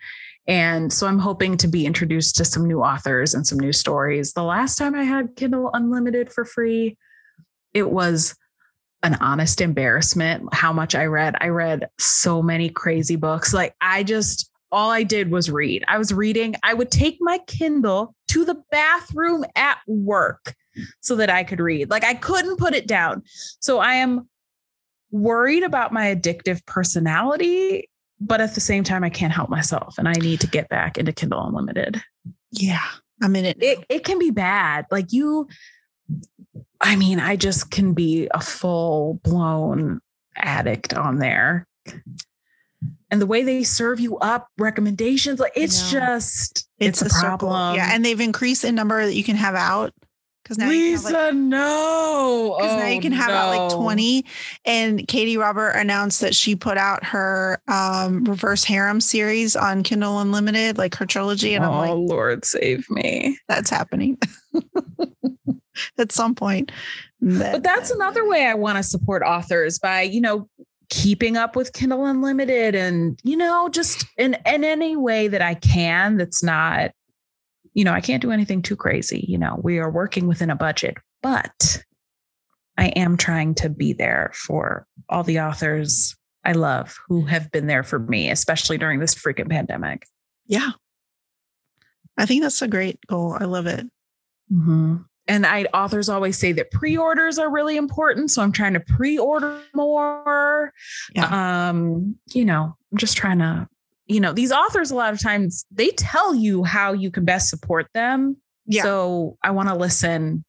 And so I'm hoping to be introduced to some new authors and some new stories. The last time I had Kindle Unlimited for free, it was an honest embarrassment how much I read. I read so many crazy books. Like I just all I did was read. I was reading. I would take my Kindle to the bathroom at work so that I could read. Like I couldn't put it down. So I am worried about my addictive personality, but at the same time, I can't help myself and I need to get back into Kindle Unlimited. Yeah. I'm in it. now. It, it can be bad. Like you, I mean, I just can be a full blown addict on there. And the way they serve you up recommendations, like it's know. just, it's, it's, a, a, circle. problem. Yeah. And they've increased the number that you can have out. Because now, like, Lisa, no. because now Oh, you can have out like no. 20 and Katee Robert announced that she put out her um reverse harem series on kindle unlimited like her trilogy and i'm oh, like Lord, save me. that's happening at some point That- But that's another way I want to support authors by, you know, keeping up with Kindle Unlimited and, you know, just in, in any way that I can that's not, you know, I can't do anything too crazy. You know, we are working within a budget, but I am trying to be there for all the authors I love who have been there for me, especially during this freaking pandemic. Yeah. I think that's a great goal. I love it. Mm-hmm. And I authors always say that pre-orders are really important. So I'm trying to pre-order more. Yeah. Um, you know, I'm just trying to, you know, these authors a lot of times they tell you how you can best support them. Yeah. So I want to listen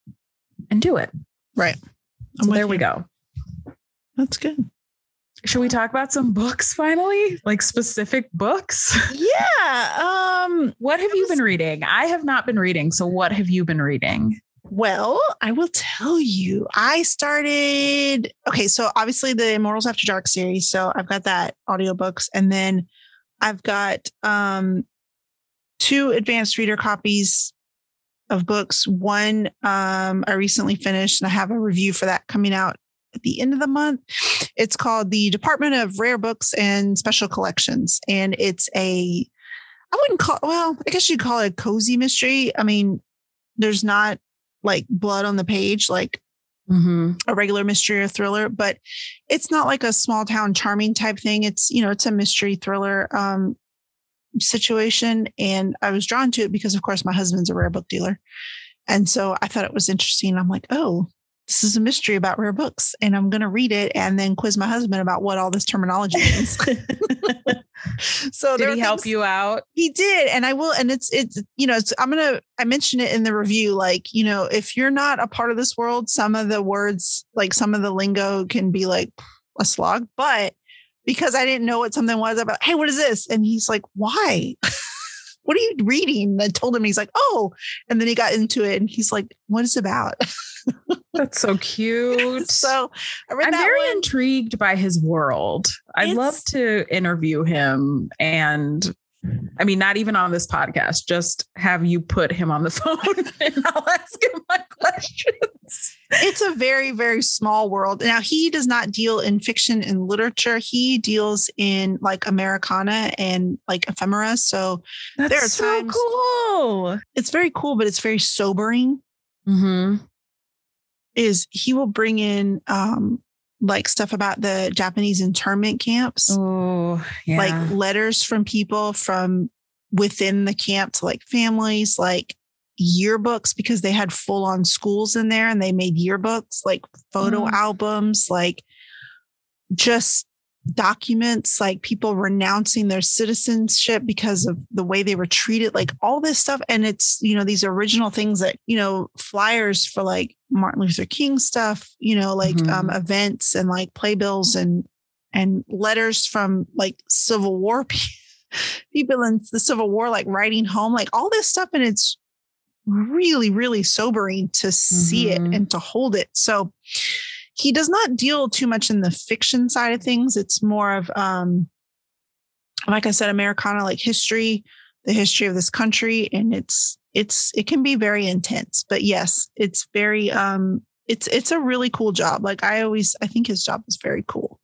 and do it. Right. So there you. we go. That's good. Should we talk about some books finally? Like specific books? Yeah. Um what have was, you been reading? I have not been reading. So what have you been reading? Well, I will tell you. I started Okay, so obviously the Immortals After Dark series, so I've got that audiobooks and then I've got um two advanced reader copies of books. One um I recently finished and I have a review for that coming out at the end of the month. It's called the Department of Rare Books and Special Collections. And it's a, I wouldn't call, well, I guess you'd call it a cozy mystery. I mean, there's not like blood on the page, like mm-hmm. a regular mystery or thriller, but it's not like a small town charming type thing. It's, you know, it's a mystery thriller um, situation. And I was drawn to it because, of course, my husband's a rare book dealer. And so I thought it was interesting. I'm like, oh, this is a mystery about rare books and i'm going to read it and then quiz my husband about what all this terminology means. So did he help you out? He did and i will and it's it's you know it's i'm gonna i mentioned it in the review like you know if you're not a part of this world some of the words like some of the lingo can be like a slog but because i didn't know what something was about hey what is this? And he's like why what are you reading? And I told him, he's like, oh, and then he got into it and he's like, what is it about? That's so cute. so I am very one. intrigued by his world. I'd love to interview him and I mean, not even on this podcast, just have you put him on the phone and I'll ask him my questions. It's a very, very small world. Now, he does not deal in fiction and literature. He deals in like Americana and like ephemera. So That's there are so times, cool. It's very cool, but it's very sobering. Mm-hmm. Is he will bring in um like stuff about the Japanese internment camps. Oh, yeah. Like letters from people from within the camp to like families, like yearbooks because they had full on schools in there and they made yearbooks, like photo mm. albums, like just documents like people renouncing their citizenship because of the way they were treated like all this stuff and it's you know these original things that you know flyers for like martin luther king stuff you know like um, mm-hmm. um events and like playbills and and letters from like civil war people in the civil war like writing home like all this stuff and it's really really sobering to see mm-hmm. it and to hold it so he does not deal too much in the fiction side of things. It's more of, um, like I said, Americana, like history, the history of this country, and it's it's it can be very intense. But yes, it's very um, it's it's a really cool job. Like I always, I think his job is very cool.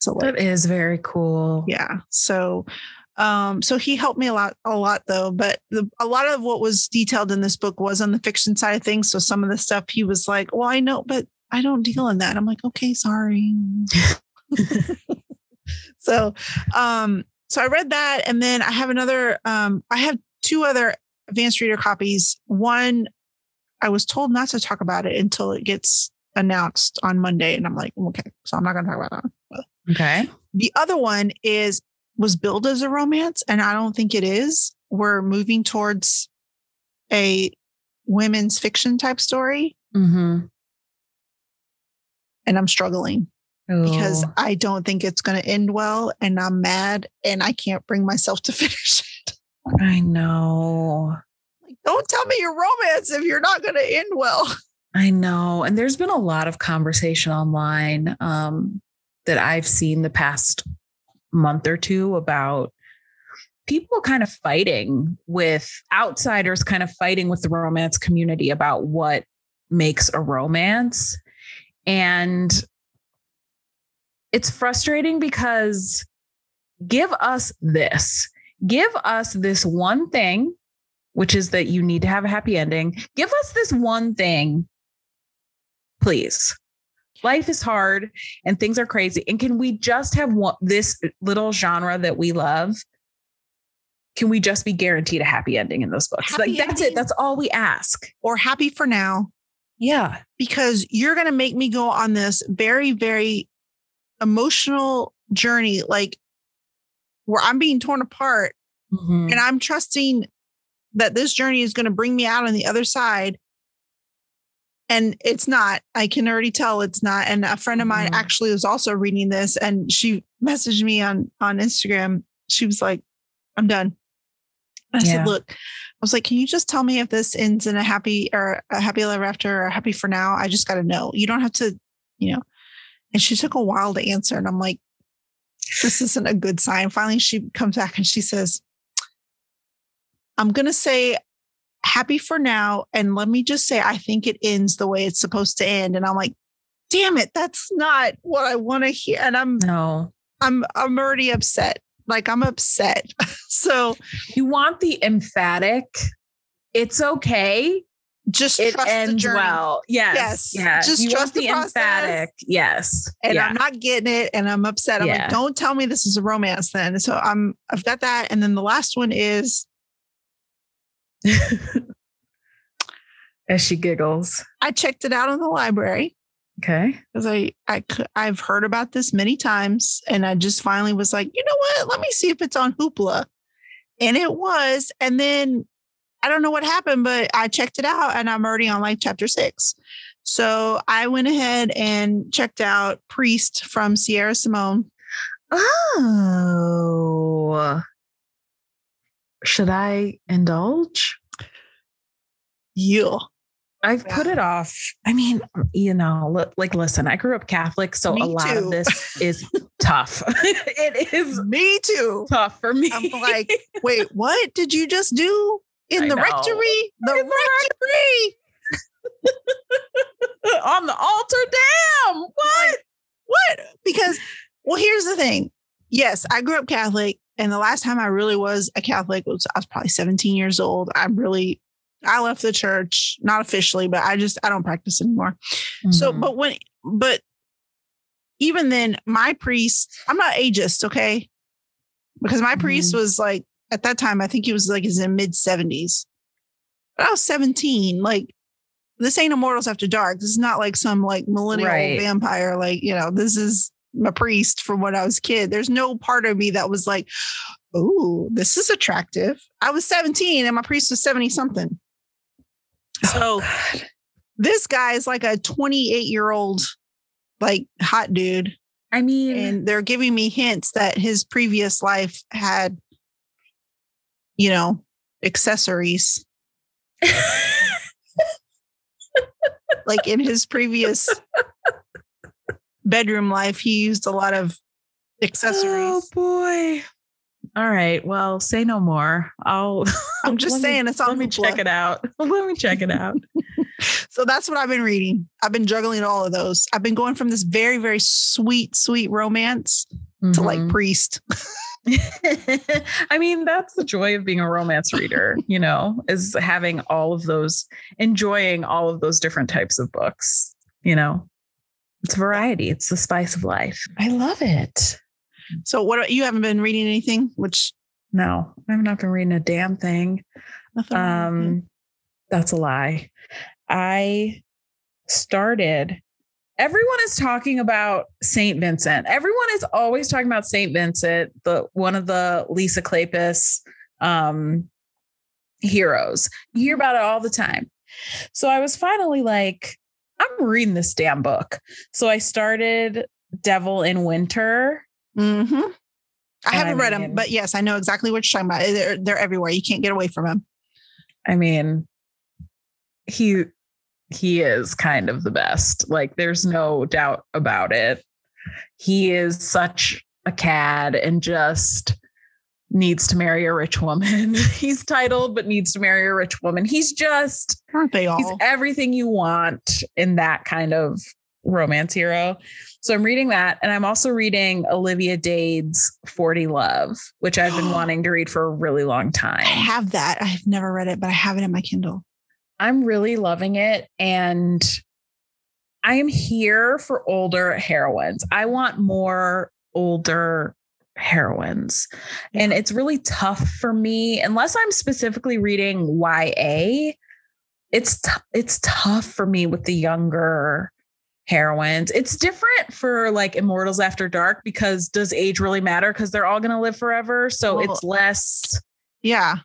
So like, that is very cool. Yeah. So um, so he helped me a lot, a lot though. But the, a lot of what was detailed in this book was on the fiction side of things. So some of the stuff he was like, "Well, I know, but I don't deal in that. I'm like, okay, sorry. so, um, so I read that, and then I have another. Um, I have two other advanced reader copies. One, I was told not to talk about it until it gets announced on Monday, and I'm like, okay, so I'm not going to talk about that. Okay. The other one is was billed as a romance, and I don't think it is. We're moving towards a women's fiction type story. Mm-hmm and I'm struggling Ooh. because I don't think it's going to end well and I'm mad and I can't bring myself to finish it. I know. Like, don't tell me your romance if you're not going to end well. I know. And there's been a lot of conversation online um, that I've seen the past month or two about people kind of fighting with outsiders, kind of fighting with the romance community about what makes a romance. And it's frustrating because give us this, give us this one thing, which is that you need to have a happy ending. Give us this one thing, please. life is hard and things are crazy. And can we just have one, this little genre that we love? Can we just be guaranteed a happy ending in those books? Happy like that's ending? it. That's all we ask. Or happy for now, Yeah. because you're going to make me go on this very, very emotional journey, like where I'm being torn apart Mhm. and I'm trusting that this journey is going to bring me out on the other side. And it's not. I can already tell it's not. And a friend of mine Mhm. actually was also reading this, and she messaged me on on Instagram. She was like, "I'm done." I Yeah. said, "Look," I was like, "Can you just tell me if this ends in a happy or a happy ever after or happy for now? I just got to know. You don't have to, you know." And she took a while to answer, and I'm like, "This isn't a good sign." Finally, she comes back and she says, I'm going to say happy for now. And let me just say, I think it ends the way it's supposed to end. And I'm like, damn it, that's not what I want to hear. And I'm, No. I'm, I'm already upset. Like I'm upset. so You want the emphatic. It's okay. just It trust the ends journey. well. Yes. Yes. Yeah. Just you trust the the, process. emphatic. Yes. And yeah. I'm not getting it. And I'm upset. I'm Yeah. like, don't tell me this is a romance then. So I'm, I've got that. And then the last one is As she giggles. I checked it out in the library. Okay. because I I I've heard about this many times, and I just finally was like, you know what? Let me see if it's on Hoopla, and it was. And then I don't know what happened, but I checked it out, and I'm already on like chapter six. So I went ahead and checked out Priest from Sierra Simone. Oh. Should I indulge? Yeah, I've put it off. I mean, you know, li- like, listen, I grew up Catholic, so Me a lot too. of this is tough. it is me too. tough for me. I'm like, wait, what did you just do in I the know. rectory? The In the rectory. on the altar. Damn. What? what? Because, well, here's the thing. Yes, I grew up Catholic, and the last time I really was a Catholic was I was probably 17 years old. I'm really, I left the church, not officially, but I just I don't practice anymore. So, Mhm. but when, but even then, my priest, I'm not ageist, okay? Because my priest was like at that time, I think he was like his mid 70s. But I was 17. Like, this ain't Immortals After Dark. This is not like some like millennial Right. vampire. Like, you know, this is my priest from when I was a kid. There's no part of me that was like, oh, this is attractive. I was 17 and my priest was 70 something. Oh, so this guy is like a 28 year old, like hot dude. I mean, And they're giving me hints that his previous life had, you know, accessories. Like in his previous bedroom life, he used a lot of oh, accessories. oh boy. All right. Well, say no more. I'll. I'm just let me- saying it's on Let me check it out. Let me check it out. So that's what I've been reading. I've been juggling all of those. I've been going from this very, very sweet, sweet romance to like Mhm. priest. I mean, that's the joy of being a romance reader, you know, is having all of those, enjoying all of those different types of books, you know. It's variety, it's the spice of life. I love it. So what you haven't been reading anything, which No, I've not been reading a damn thing. nothing wrong with it. Um, that's a lie. I started. Everyone is talking about Saint Vincent. Everyone is always talking about Saint Vincent, the one of the Lisa Kleypas um, heroes. You hear about it all the time. So I was finally like, I'm reading this damn book. So I started Devil in Winter. Mhm. I haven't I read them, but yes, I know exactly what you're talking about. They're, they're everywhere. You can't get away from them. I mean, he he is kind of the best. Like there's no doubt about it. He is such a cad and just needs to marry a rich woman. he's titled but needs to marry a rich woman. He's just Aren't they all? he's everything you want in that kind of romance hero. So I'm reading that and I'm also reading Olivia Dade's 40 Love, which I've been wanting to read for a really long time. I have that. I have never read it, but I have it in my Kindle. I'm really loving it. And I am here for older heroines. I want more older heroines. And it's really tough for me unless I'm specifically reading YA. It's t- it's tough for me with the younger heroines. It's different for like Immortals After Dark because does age really matter because they're all going to live forever, so Well, it's less Yeah.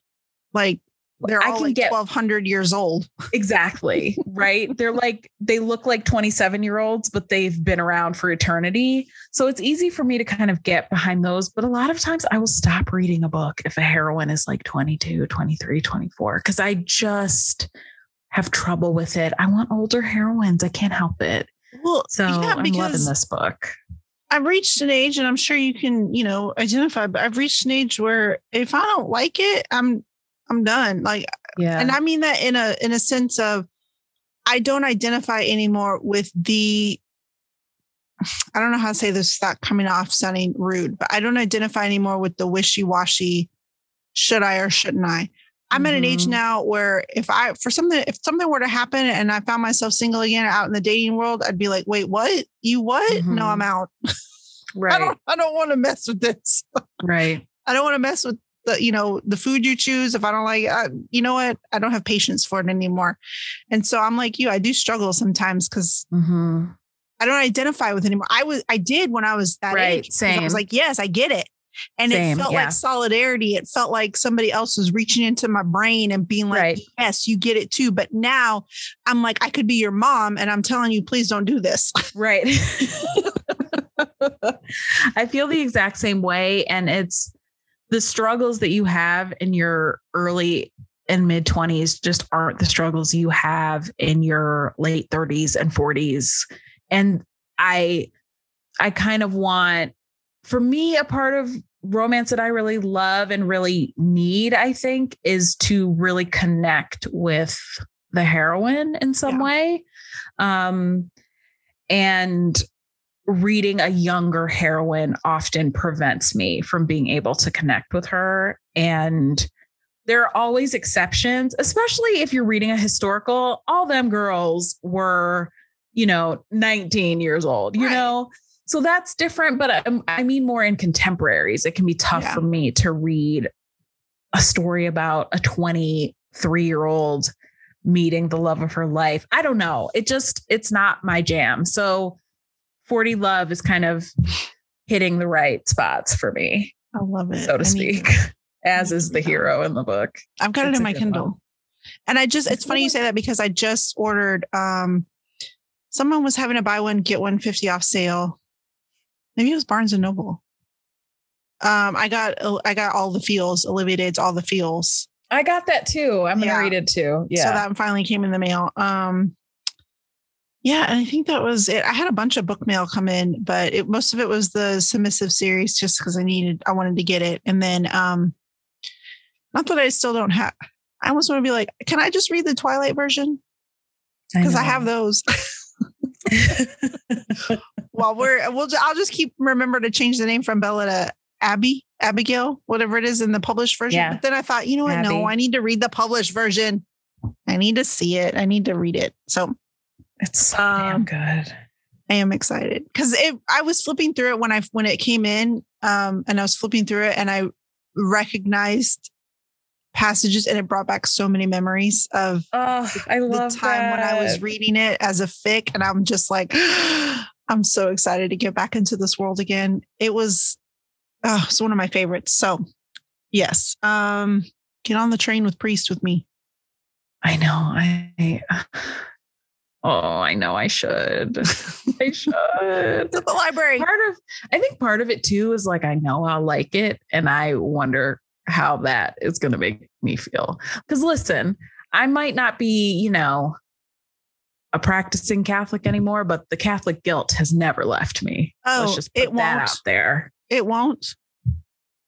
Like they're I all can like get- 1200 years old. Exactly. right. They're like, they look like 27 year olds, but they've been around for eternity. So it's easy for me to kind of get behind those. But a lot of times I will stop reading a book if a heroine is like 22, 23, 24, because I just have trouble with it. I want older heroines. I can't help it. Well, So yeah, I'm loving this book. I've reached an age, and I'm sure you can, you know, identify. But I've reached an age where if I don't like it, I'm, I'm done. Like, Yeah. and I mean that in a in a sense of, I don't identify anymore with the. I don't know how to say this without coming off sounding rude, but I don't identify anymore with the wishy washy. Should I or shouldn't I? I'm at an age Mhm. now where if I for something if something were to happen and I found myself single again out in the dating world, I'd be like, wait, what? You what? No, Mhm. I'm out. right. I don't I don't want to mess with this. Right. I don't want to mess with the you know the food you choose. If I don't like, uh, you know what? I don't have patience for it anymore. And so I'm like you. I do struggle sometimes because hmm I don't identify with anymore. I was I did when I was that Right, age. 'cause I was like, yes, I get it. And Same, it felt yeah. like solidarity. It felt like somebody else was reaching into my brain and being like, Right. yes, you get it too. But now I'm like, I could be your mom and I'm telling you, please don't do this. Right. I feel the exact same way. And it's the struggles that you have in your early and mid 20s just aren't the struggles you have in your late 30s and 40s. And I, I kind of want, for me, a part of romance that I really love and really need, I think, is to really connect with the heroine in some Yeah. way. Um, and reading a younger heroine often prevents me from being able to connect with her. And there are always exceptions, especially if you're reading a historical. All them girls were, you know, 19 years old, you Right. know? So that's different. But um, I mean, more in contemporaries, it can be tough Yeah. for me to read a story about a 23 year old meeting the love of her life. I don't know. It just, it's not my jam. So 40 Love is kind of hitting the right spots for me, I love it. so to I speak, as is the hero in the book. I've got it in my good one. Kindle. And I just, it's funny you say that because I just ordered, um, someone was having a buy one, get one 50 off sale. Maybe it was Barnes and Noble. Um, I got, I got all the feels, Olivia Dade's all the feels. I got that too. I'm going to Yeah. read it too. Yeah. So that finally came in the mail. Um, yeah, and I think that was it. I had a bunch of book mail come in, but it, most of it was the submissive series, just because I needed, I wanted to get it. And then, um, not that I still don't have. I almost want to be like, can I just read the Twilight version? Because I, have those. While we're, we'll, I'll just keep remember to change the name from Bella to Abby, Abigail, whatever it is in the published version. Yeah. But then I thought, you know what? No, I need to read the published version. I need to see it. I need to read it. So It's so Um, damn good. I am excited because it. I was flipping through it when I when it came in, um, and I was flipping through it, and I recognized passages, and it brought back so many memories of Oh, I love the love time when I was reading it as a fic, and I'm just like, I'm so excited to get back into this world again. It was, oh, it's one of my favorites. So, yes, um, get on the train with Priest with me. I know. I. Oh, I know. I should. I should. It's at the library. part of I think part of it too is like I know I'll like it and I wonder how that is going to make me feel. Cuz listen, I might not be, you know, a practicing Catholic anymore, but the Catholic guilt has never left me. Oh, Let's just put it that won't. out there. It won't,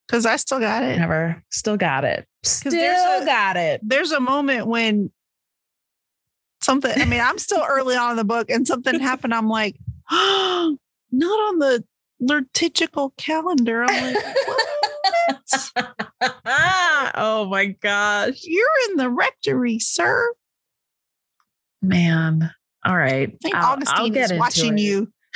because I still got it. Never. Still got it. Still a- got it. there's a moment when something i mean i'm still early on in the book and something happened i'm like oh not on the liturgical calendar i'm like what? oh my gosh. you're in the rectory sir Man, All right. I think I'll- I'll Augustine get is watching it. you.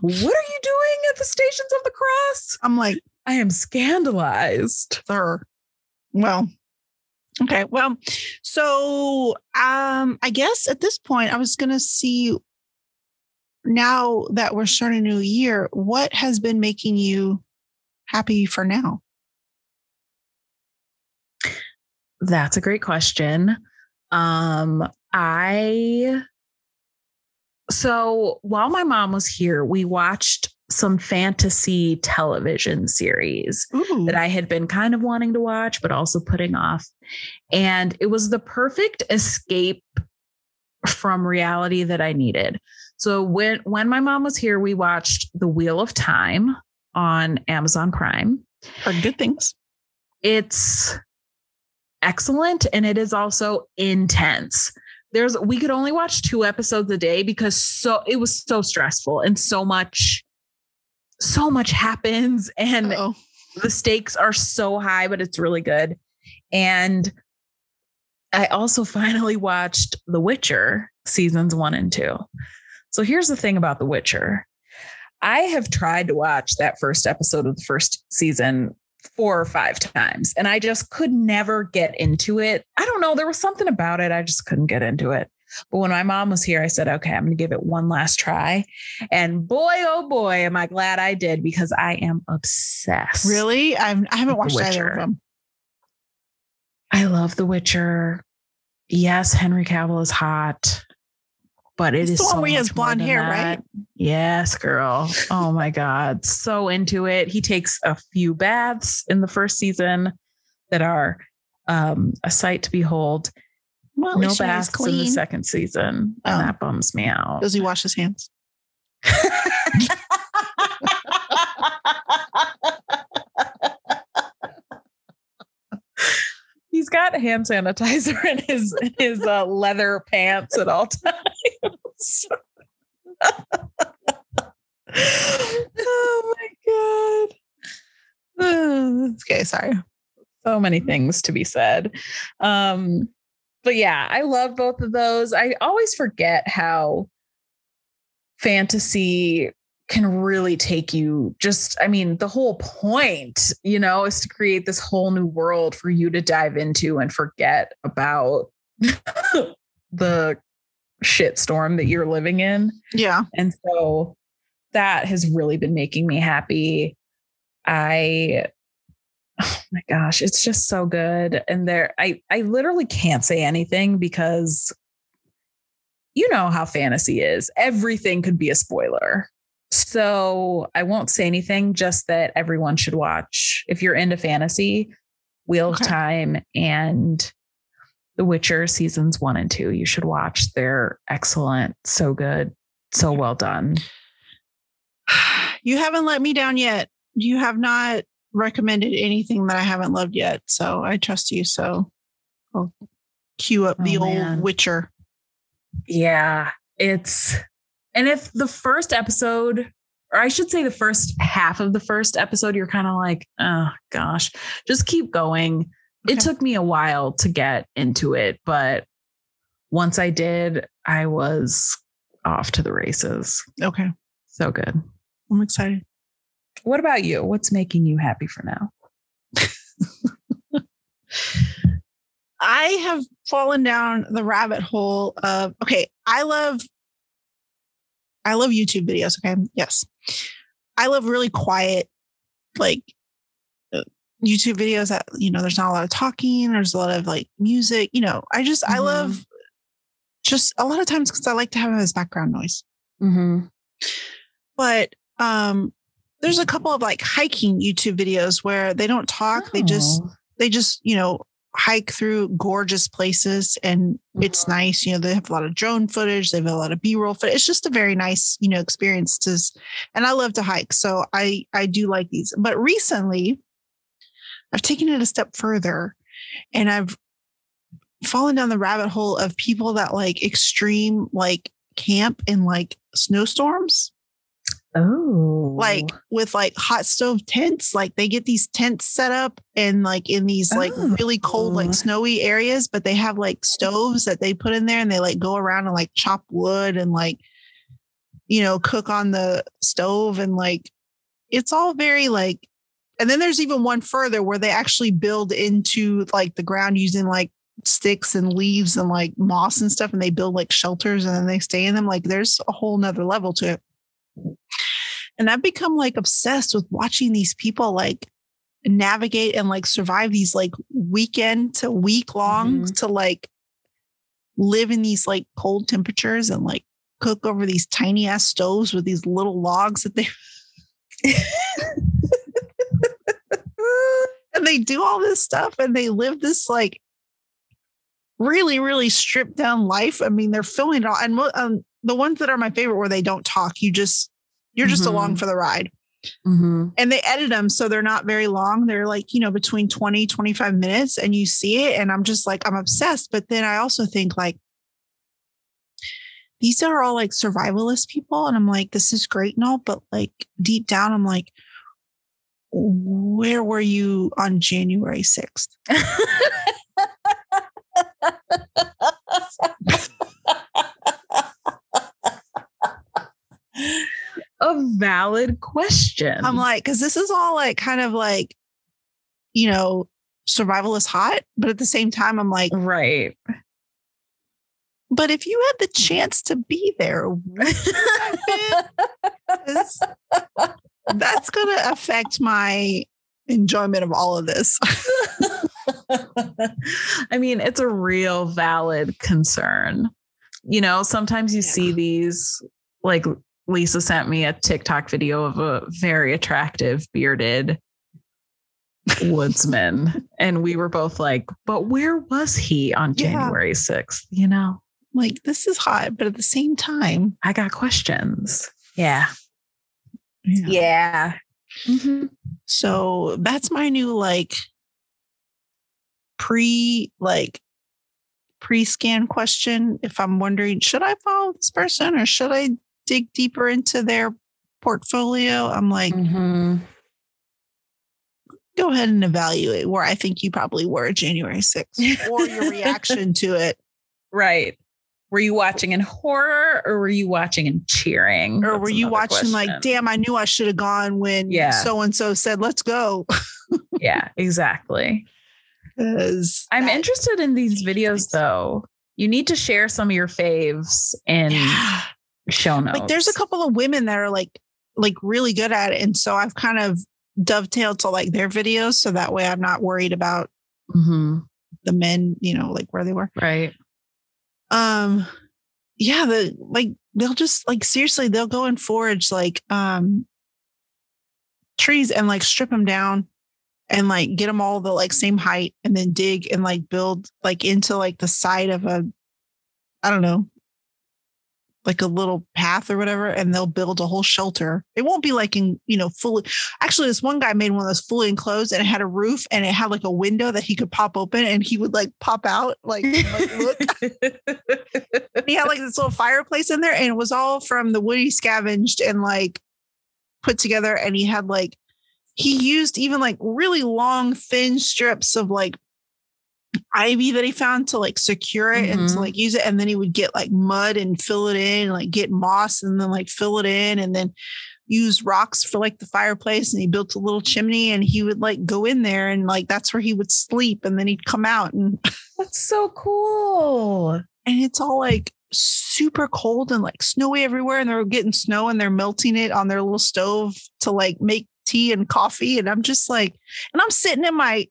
what are you doing at the Stations of the Cross? I'm like, I am scandalized. sir. Well, okay. Well, so um, I guess at this point, I was gonna see now that we're starting a new year, what has been making you happy for now? That's a great question. Um, I so while my mom was here, we watched some fantasy television series Ooh. that I had been kind of wanting to watch, but also putting off. And it was the perfect escape from reality that I needed. So when when my mom was here, we watched The Wheel of Time on Amazon Prime. Heard good things. It's excellent and it is also intense. There's we could only watch two episodes a day because so it was so stressful and so much so much happens and Oh, the stakes are so high, but it's really good. And I also finally watched The Witcher seasons one and two. So here's the thing about The Witcher I have tried to watch that first episode of the first season four or five times, and I just could never get into it. I don't know. There was something about it. I just couldn't get into it. But when my mom was here, I said, okay, I'm going to give it one last try. And boy, oh boy, am I glad I did because I am obsessed. really? I've, I haven't watched either of them. I love The Witcher. Yes, Henry Cavill is hot, but it It's is the one so where he has blonde hair, that. right? Yes, girl. Oh my God. So into it. He takes a few baths in the first season that are um, a sight to behold. Well, no baths in the second season. Oh. And that bums me out. Does he wash his hands? He's got hand sanitizer in his in his uh, leather pants at all times. oh my god. okay, sorry. so many things to be said. Um, but yeah, I love both of those. I always forget how fantasy can really take you just i mean the whole point you know is to create this whole new world for you to dive into and forget about the shitstorm that you're living in Yeah. and so that has really been making me happy. I oh my gosh, it's just so good. And there I I literally can't say anything because you know how fantasy is. Everything could be a spoiler. So I won't say anything, just that everyone should watch. If you're into fantasy, Wheel Okay. of Time and The Witcher seasons one and two, you should watch. They're excellent. So good. So well done. You haven't let me down yet. You have not recommended anything that I haven't loved yet. So I trust you. So I'll cue up oh, the Oh, old. Witcher. Yeah, it's and if the first episode, or I should say the first half of the first episode, you're kind of like, oh gosh, just keep going. It took me a while to get into it, but once I did, I was off to the races. Okay. So good. I'm excited. What about you? What's making you happy for now? I have fallen down the rabbit hole of okay, I love I love YouTube videos, okay? Yes. I love really quiet like uh, YouTube videos that you know there's not a lot of talking, there's a lot of like music, you know. I just I Mhm. love just a lot of times cuz I like to have it as background noise. Mm-hmm. But um there's a couple of like hiking YouTube videos where they don't talk, they just Oh. they just you know hike through gorgeous places and it's mm-hmm. nice you know they have a lot of drone footage they have a lot of b-roll footage. It's just a very nice you know experience to and i love to hike so i i do like these. But recently i've taken it a step further and i've fallen down the rabbit hole of people that like extreme like camp in like snowstorms Oh. like with like hot stove tents like they get these tents set up and like in these like really cold Oh. like snowy areas but they have like stoves that they put in there and they like go around and like chop wood and like you know cook on the stove and like it's all very like and then there's even one further where they actually build into like the ground using like sticks and leaves and like moss and stuff and they build like shelters and then they stay in them like there's a whole nother level to it and I've become like obsessed with watching these people like navigate and like survive these like weekend to week long Mhm. to like live in these like cold temperatures and like cook over these tiny ass stoves with these little logs that they and they do all this stuff and they live this like really really stripped down life i mean they're filming it all and um, the ones that are my favorite where they don't talk you just you're just along Mhm. for the ride Mhm. and they edit them so they're not very long they're like you know between 20 25 minutes and you see it and i'm just like i'm obsessed but then i also think like these are all like survivalist people and i'm like this is great and all but like deep down i'm like where were you on january 6th a valid question. i'm like because this is all like kind of like you know survival is hot but at the same time i'm like right. but if you had the chance to be there would you have been? 'Cause that's going to affect my enjoyment of all of this. I mean, it's a real valid concern. You know, sometimes you Yeah. see these, like Lisa sent me a TikTok video of a very attractive bearded woodsman. And we were both like, but where was he on Yeah. January 6th? You know, like, this is hot, but at the same time, I got questions. Yeah. yeah. Yeah. Mhm. So that's my new like pre like pre-scan question. If I'm wondering, should I follow this person or should I dig deeper into their portfolio? I'm like, Mhm. go ahead and evaluate where I think you probably were January 6th or your reaction to it. Right. Were you watching in horror or were you watching and cheering? Or That's were you watching like, damn, I knew I should have gone when so and so said, let's go. yeah, exactly. I'm interested in these videos though. You need to share some of your faves in Yeah. Show notes. Like there's a couple of women that are like like really good at it. And so I've kind of dovetailed to like their videos. So that way I'm not worried about Mhm. the men, you know, like where they were. Right. um yeah the like they'll just like seriously they'll go and forage like um trees and like strip them down and like get them all the like same height and then dig and like build like into like the side of a i don't know like a little path or whatever and they'll build a whole shelter. It won't be like in you know fully actually this one guy made one that's fully enclosed and it had a roof and it had like a window that he could pop open and he would like pop out like, like look. He had like this little fireplace in there and it was all from the wood he scavenged and like put together and he had like he used even like really long thin strips of like ivy that he found to like secure it and to Mhm. like use it. And then he would get like mud and fill it in and like get moss and then like fill it in and then use rocks for like the fireplace. And he built a little chimney and he would like go in there and like that's where he would sleep. And then he'd come out and That's so cool. and it's all like super cold and like snowy everywhere. And they're getting snow and they're melting it on their little stove to like make tea and coffee. And i'm just like and i'm sitting in my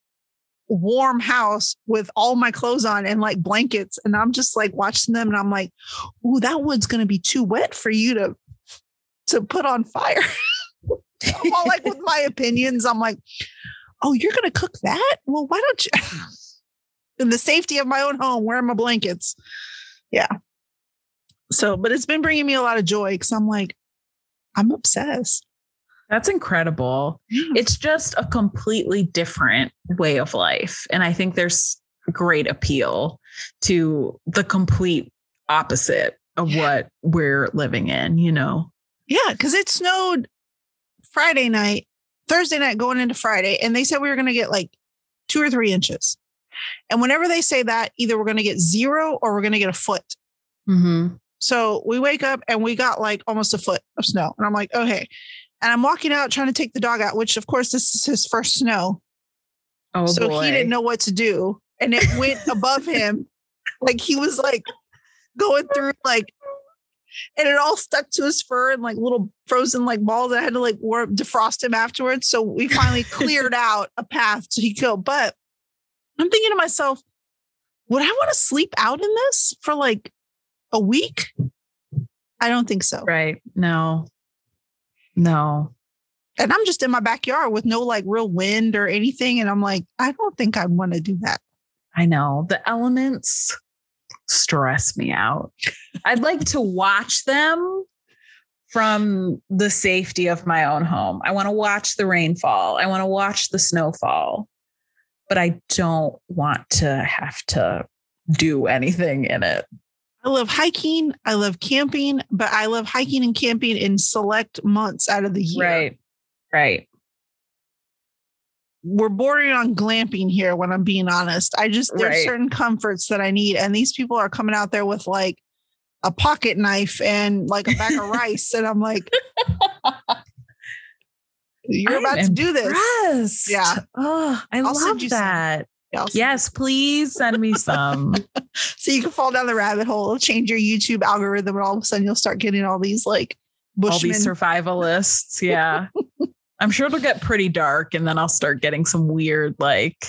warm house with all my clothes on and like blankets and i'm just like watching them and i'm like ooh that wood's to be too wet for you to to put on fire. All like with my opinions i'm like oh you're to cook that? Well why don't you in the safety of my own home wearing my blankets? Yeah. So but it's been bringing me a lot of joy because i'm like i'm obsessed That's incredible. It's just a completely different way of life. And I think there's great appeal to the complete opposite of Yeah. what we're living in, you know? Yeah, because it snowed Friday night, Thursday night going into Friday, and they said we were going to get like two or three inches. And whenever they say that, either we're going to get zero or we're going to get a foot. Mm-hmm. So we wake up and we got like almost a foot of snow. And I'm like, okay. And I'm walking out trying to take the dog out, which of course this is his first snow. Oh so boy. he didn't know what to do. And it went above him. Like he was like going through like and it all stuck to his fur and like little frozen like balls. I had to like warm defrost him afterwards. So we finally cleared out a path so he could go. But I'm thinking to myself, would I want to sleep out in this for like a week? I don't think so. Right. No. No. And I'm just in my backyard with no like real wind or anything. And I'm like, I don't think I'd want to do that. I know. The elements stress me out. I'd like to watch them from the safety of my own home. I want to watch the rainfall. I want to watch the snowfall. But I don't want to have to do anything in it. I love hiking. I love camping, but I love hiking and camping in select months out of the year. Right. Right. We're bordering on glamping here when I'm being honest. I just, there's Right. certain comforts that I need. And these people are coming out there with like a pocket knife and like a bag of rice. And I'm like, you're I'm about to do this. impressed. Yeah. Oh, I love that. Yeah, I'll Yes, please send me some. so you can fall down the rabbit hole, change your YouTube algorithm, and all of a sudden you'll start getting all these like All Bushmen. these survivalists. Yeah. I'm sure it'll get pretty dark and then I'll start getting some weird, like,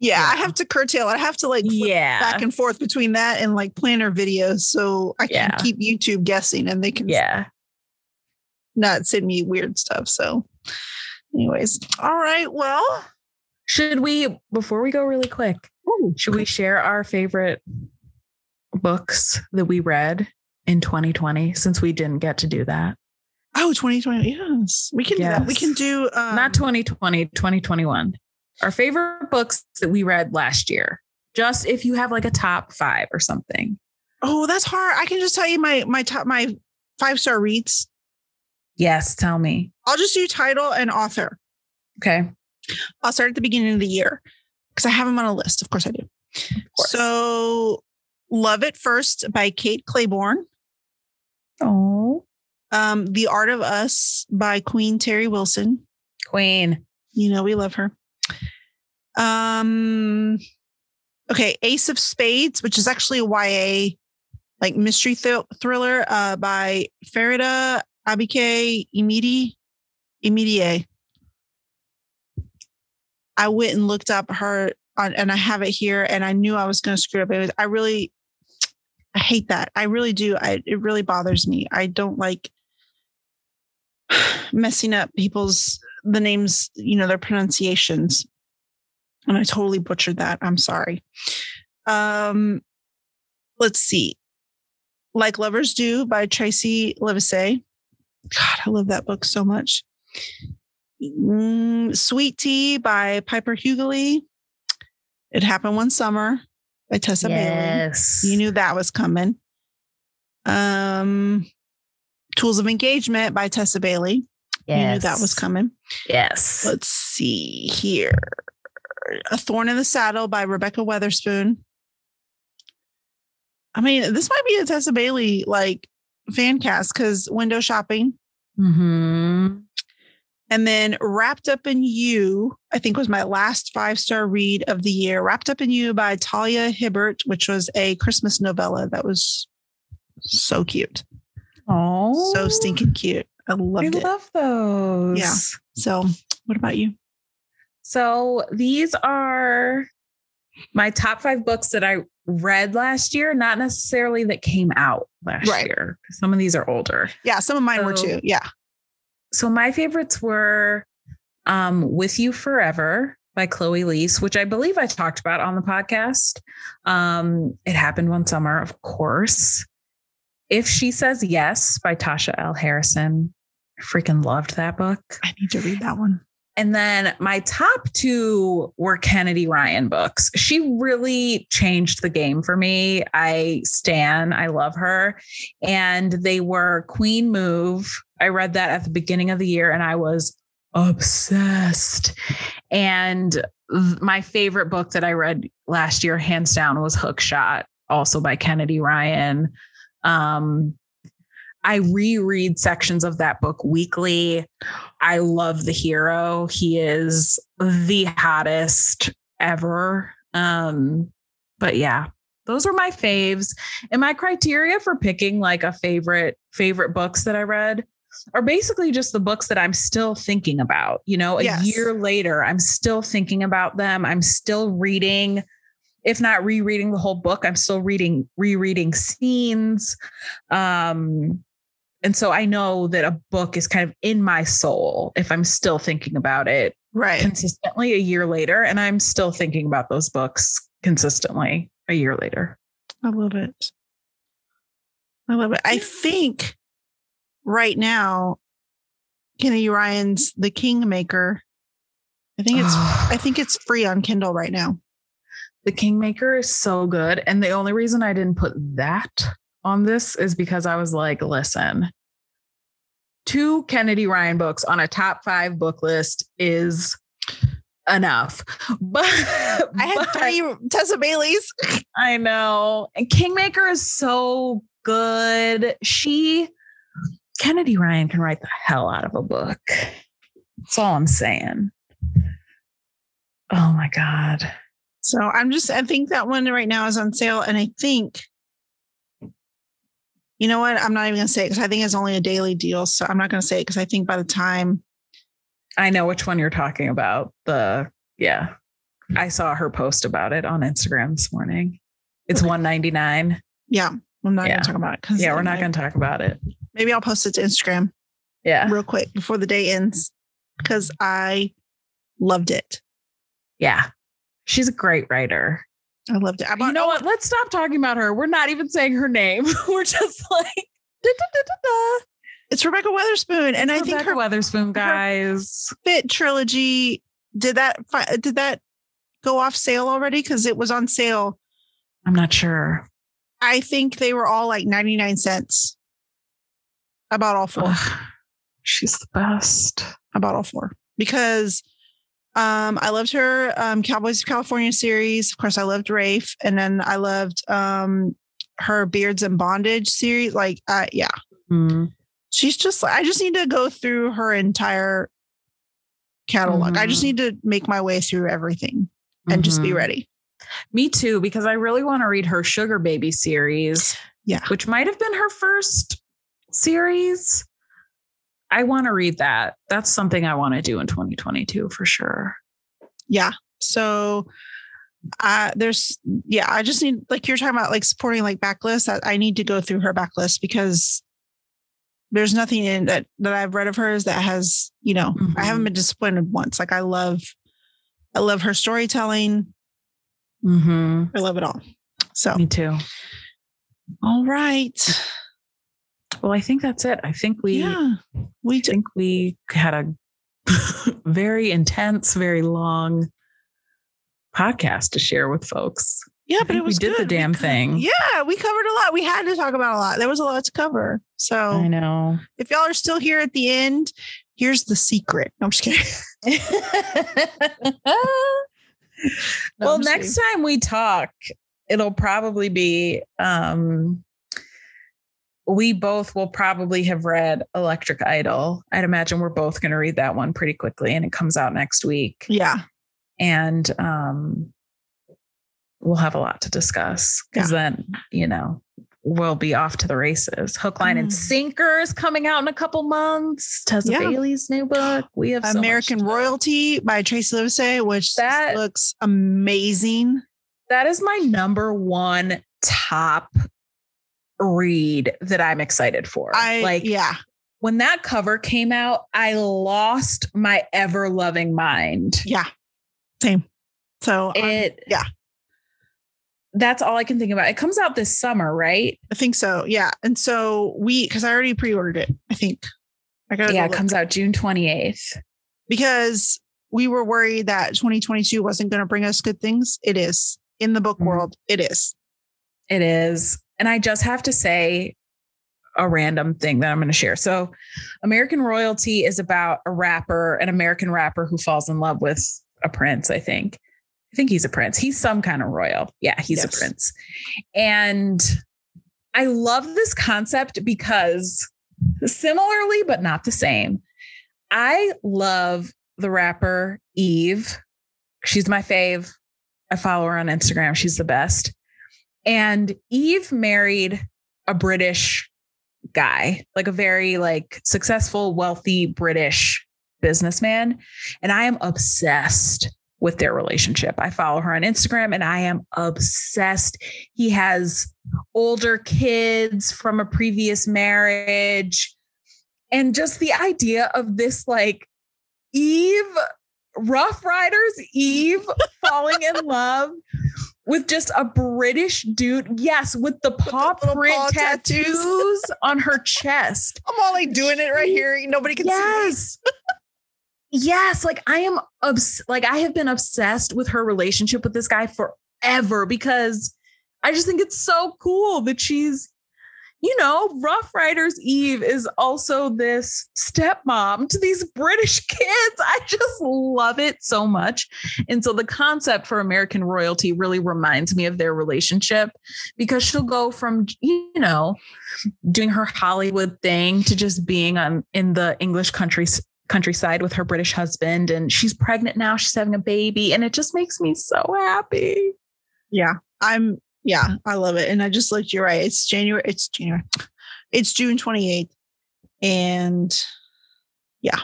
yeah, I have to curtail. I have to like yeah. back and forth between that and like planner videos, so I can Yeah. keep YouTube guessing, and they can Yeah. not send me weird stuff. So, anyways, all right. Well, Should we, before we go really quick, ooh, should we share our favorite books that we read in 2020 since we didn't get to do that? oh 2020. Yes, we can do that. We can do um, Not 2020, 2021. Our favorite books that we read last year. Just if you have like a top five or something. Oh, that's hard. I can just tell you my my top my five star reads. Yes, tell me. I'll just do title and author. Okay. I'll start at the beginning of the year because I have them on a list. Of course I do. course. So, Love It First by Kate Clayborn. Oh, Um, the Art of Us by Queen Teri Wilson. Queen. You know, we love her. Um, okay, Ace of Spades, which is actually a YA like mystery thr- thriller uh, by Farida Abike Imidi Imidie. I went and looked up her on, and I have it here, and I knew I was going to screw up. It was, I really, I hate that. I really do. I it really bothers me. I don't like messing up people's the names, you know, their pronunciations. And I totally butchered that. I'm sorry. Um, let's see. Like Lovers Do by Tracey Livesay. God, I love that book so much. Mm, Sweet Tea by Piper Huguley. It happened one summer by Tessa Bailey. yes. You knew that was coming. Um, Tools of Engagement by Tessa Bailey. You knew that was coming. Yes. Let's see here. A Thorn in the Saddle by Rebekah Weatherspoon. I mean, this might be a Tessa Bailey like fan cast because window shopping. hmm And then Wrapped Up in You, I think was my last five star read of the year. Wrapped Up in You by Talia Hibbert, which was a Christmas novella that was so cute. Oh, So stinking cute. I I loved it. love those. Yeah. So, what about you? So these are my top five books that I read last year, not necessarily that came out last Right. year. Some of these are older. Yeah, some of mine were too. Yeah. So my favorites were um, With You Forever by Chloe Liese, which I believe I talked about on the podcast. Um, it happened one summer, of course. If She Says Yes by Tasha L. Harrison. I freaking loved that book. I need to read that one. and then my top two were Kennedy Ryan books. She really changed the game for me. I stan, I love her. And they were Queen Move. I read that at the beginning of the year and I was obsessed. And my favorite book that I read last year, hands down, was Hookshot, also by Kennedy Ryan. Um, I reread sections of that book weekly. I love the hero. He is the hottest ever. Um, but yeah, those are my faves. And my criteria for picking like a favorite favorite books that I read are basically just the books that I'm still thinking about. You know, a yes. year later, I'm still thinking about them. I'm still reading, if not rereading the whole book, I'm still reading, rereading scenes. Um, and so I know that a book is kind of in my soul if I'm still thinking about it right consistently a year later. And I'm still thinking about those books consistently a year later. I love it. I love it. I think right now, Kennedy Ryan's The Kingmaker. I think it's I think it's free on Kindle right now. The Kingmaker is so good. And the only reason I didn't put that on this is because I was like, listen, two Kennedy Ryan books on a top five book list is enough. But I had but, three Tessa Bailey's. I know. And Kingmaker is so good. She, Kennedy Ryan can write the hell out of a book. That's all I'm saying. Oh my God. So I'm just, I think that one right now is on sale. And I think you know what? I'm not even going to say it because I think it's only a daily deal. So I'm not going to say it because I think by the time. I know which one you're talking about. The, yeah. I saw her post about it on Instagram this morning. It's okay. 199. Yeah. I'm not yeah. going to talk about it. Because yeah, we're not going to talk about it. Maybe I'll post it to Instagram. Yeah. Real quick before the day ends because I loved it. Yeah. She's a great writer. I loved it. you know what? Let's stop talking about her. We're not even saying her name. We're just like, da, da, da, it's Rebekah Weatherspoon, and it's I think her Weatherspoon guys Fit trilogy did that did that go off sale already? Because it was on sale. I'm not sure. I think they were all like 99 cents. About all four. Ugh, she's the best. About all four because um, I loved her um, Cowboys of California series. Of course, I loved Rafe, and then I loved um, her Beards and Bondage series. Like, uh, yeah, mm-hmm. she's just. I just need to go through her entire catalog. Mm-hmm. I just mm-hmm. need to make my way through everything and mm-hmm. just be mm-hmm. ready. Me too, because I really want to read her Sugar Baby series. Yeah, which might have been her first series. I want to read that. That's something I want to do in 2022 for sure. Yeah. So uh there's yeah, I just need like you're talking about like supporting like backlist. I, I need to go through her backlist because there's nothing in that that I've read of hers that has, you know, mm-hmm. I haven't mm-hmm. been disappointed once. Like I love I love her storytelling. Mm-hmm. I love it all. So me too. All right. Well, I think that's it. I think we yeah, we do. think we had a very intense, very long podcast to share with folks. Yeah, but it was we did good. the damn thing. Yeah, we covered a lot. We had to talk about a lot. There was a lot to cover. So I know. If y'all are still here at the end, here's the secret. No, I'm just kidding. no, well, next kidding. time we talk, it'll probably be um we both will probably have read Electric Idol. I'd imagine we're both going to read that one pretty quickly and it comes out next week. Yeah. And um we'll have a lot to discuss because yeah. then, you know, we'll be off to the races. Hook, line, mm. and sinker is coming out in a couple months. Tessa yeah. Bailey's new book. We have American so Royalty by Tracey Livesay, which that looks amazing. That is my number one top read that I'm excited for. I like yeah. When that cover came out, I lost my ever loving mind. Yeah. Same. So it um, yeah. That's all I can think about. It comes out this summer, right? I think so. Yeah. And so we because I already pre-ordered it, I think. I got Yeah, it comes out June 28th. Because we were worried that 2022 wasn't going to bring us good things, it is. In the book Mhm. world, it is. It is. And I just have to say a random thing that I'm going to share. So, American Royalty is about a rapper, an American rapper who falls in love with a prince, I think. I think he's a prince. He's some kind of royal. Yeah, he's Yes. a prince. And I love this concept because similarly, but not the same, I love the rapper Eve. She's my fave. I follow her on Instagram. She's the best. And Eve married a British guy, like a very like successful, wealthy British businessman. And I am obsessed with their relationship. I follow her on Instagram and I am obsessed. He has older kids from a previous marriage. And just the idea of this like Eve Ruff Ryders Eve falling in love with just a British dude. Yes, with the paw little print paw tattoos. tattoos on her chest. I'm only doing it right here. Nobody can see Yes. yes, like I am obs- like I have been obsessed with her relationship with this guy forever because I just think it's so cool that she's you know, Ruff Ryders Eve is also this stepmom to these British kids. I just love it so much. And so the concept for American royalty really reminds me of their relationship because she'll go from, you know, doing her Hollywood thing to just being on in the English country countryside with her British husband and she's pregnant now she's having a baby and it just makes me so happy. Yeah, I'm. Yeah, uh, I love it. And I just looked. You're right. It's January. It's January. It's June 28th, and yeah,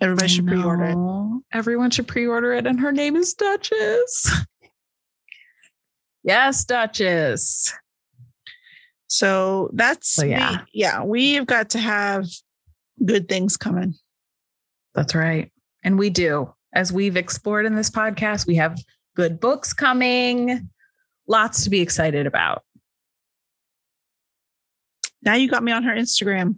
everybody should pre-order it. it. Everyone should pre-order it and her name is Duchess. yes, Duchess. So that's So, yeah. we- yeah. We've got to have good things coming. That's right. And we do. As we've explored in this podcast, we have good books coming. Lots to be excited about. Now you got me on her Instagram.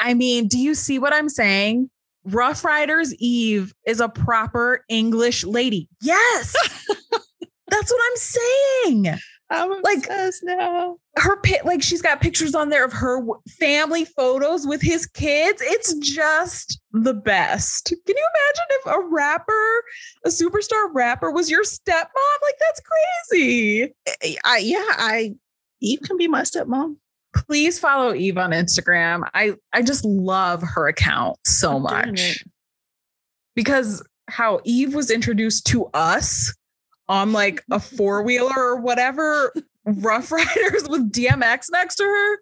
I mean, do you see what I'm saying? Ruff Ryders Eve is a proper English lady. Yes. That's what I'm saying. I'm Like- now. Her like she's got pictures on there of her family photos with his kids. It's just the best. Can you imagine if a rapper, a superstar rapper was your stepmom? Like that's crazy. I, I yeah. I Eve can be my stepmom. Please follow Eve on Instagram. I I just love her account so I'm much. because how Eve was introduced to us on like a four wheeler or whatever, Ruff Ryders with DMX next to her.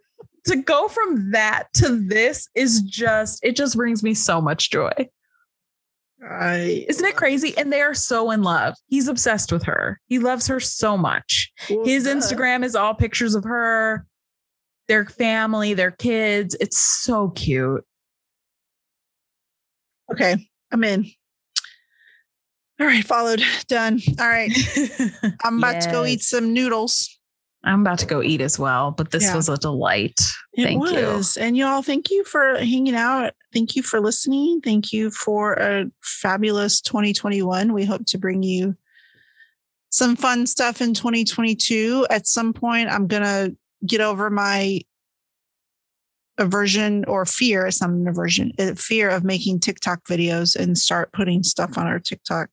To go from that to this is just, it just brings me so much joy. I Isn't it crazy? And they are so in love. He's obsessed with her. He loves her so much. Well, His duh. Instagram is all pictures of her, their family, their kids. It's so cute. Okay, I'm in. All right, followed. Done. All right. I'm about to go eat some noodles. I'm about to go eat as well, but this Yeah. was a delight. It Thank you. was. And y'all, thank you for hanging out. Thank you for listening. Thank you for a fabulous 2021. We hope to bring you some fun stuff in 2022. At some point, I'm going to get over my aversion or fear, it's not an aversion, uh, fear of making TikTok videos and start putting stuff on our TikTok.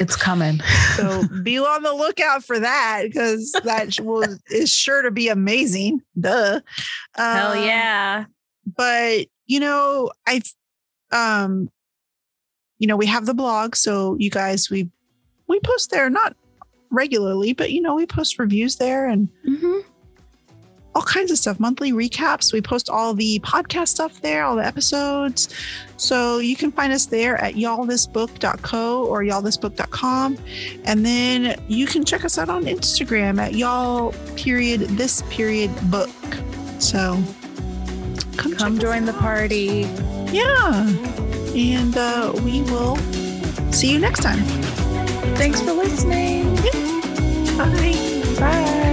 It's coming. So be on the lookout for that because that will is sure to be amazing. Duh. Hell Um, yeah. But you know, I've um, you know, we have the blog, so you guys we we post there not regularly, but you know, we post reviews there and Mm-hmm. All kinds of stuff, monthly recaps. We post all the podcast stuff there, all the episodes. So you can find us there at y'allthisbook.co or y'allthisbook.com. And then you can check us out on Instagram at y'all period this period book. So come, Come join the party. Yeah. And uh, we will see you next time. Thanks for listening. Bye. Bye.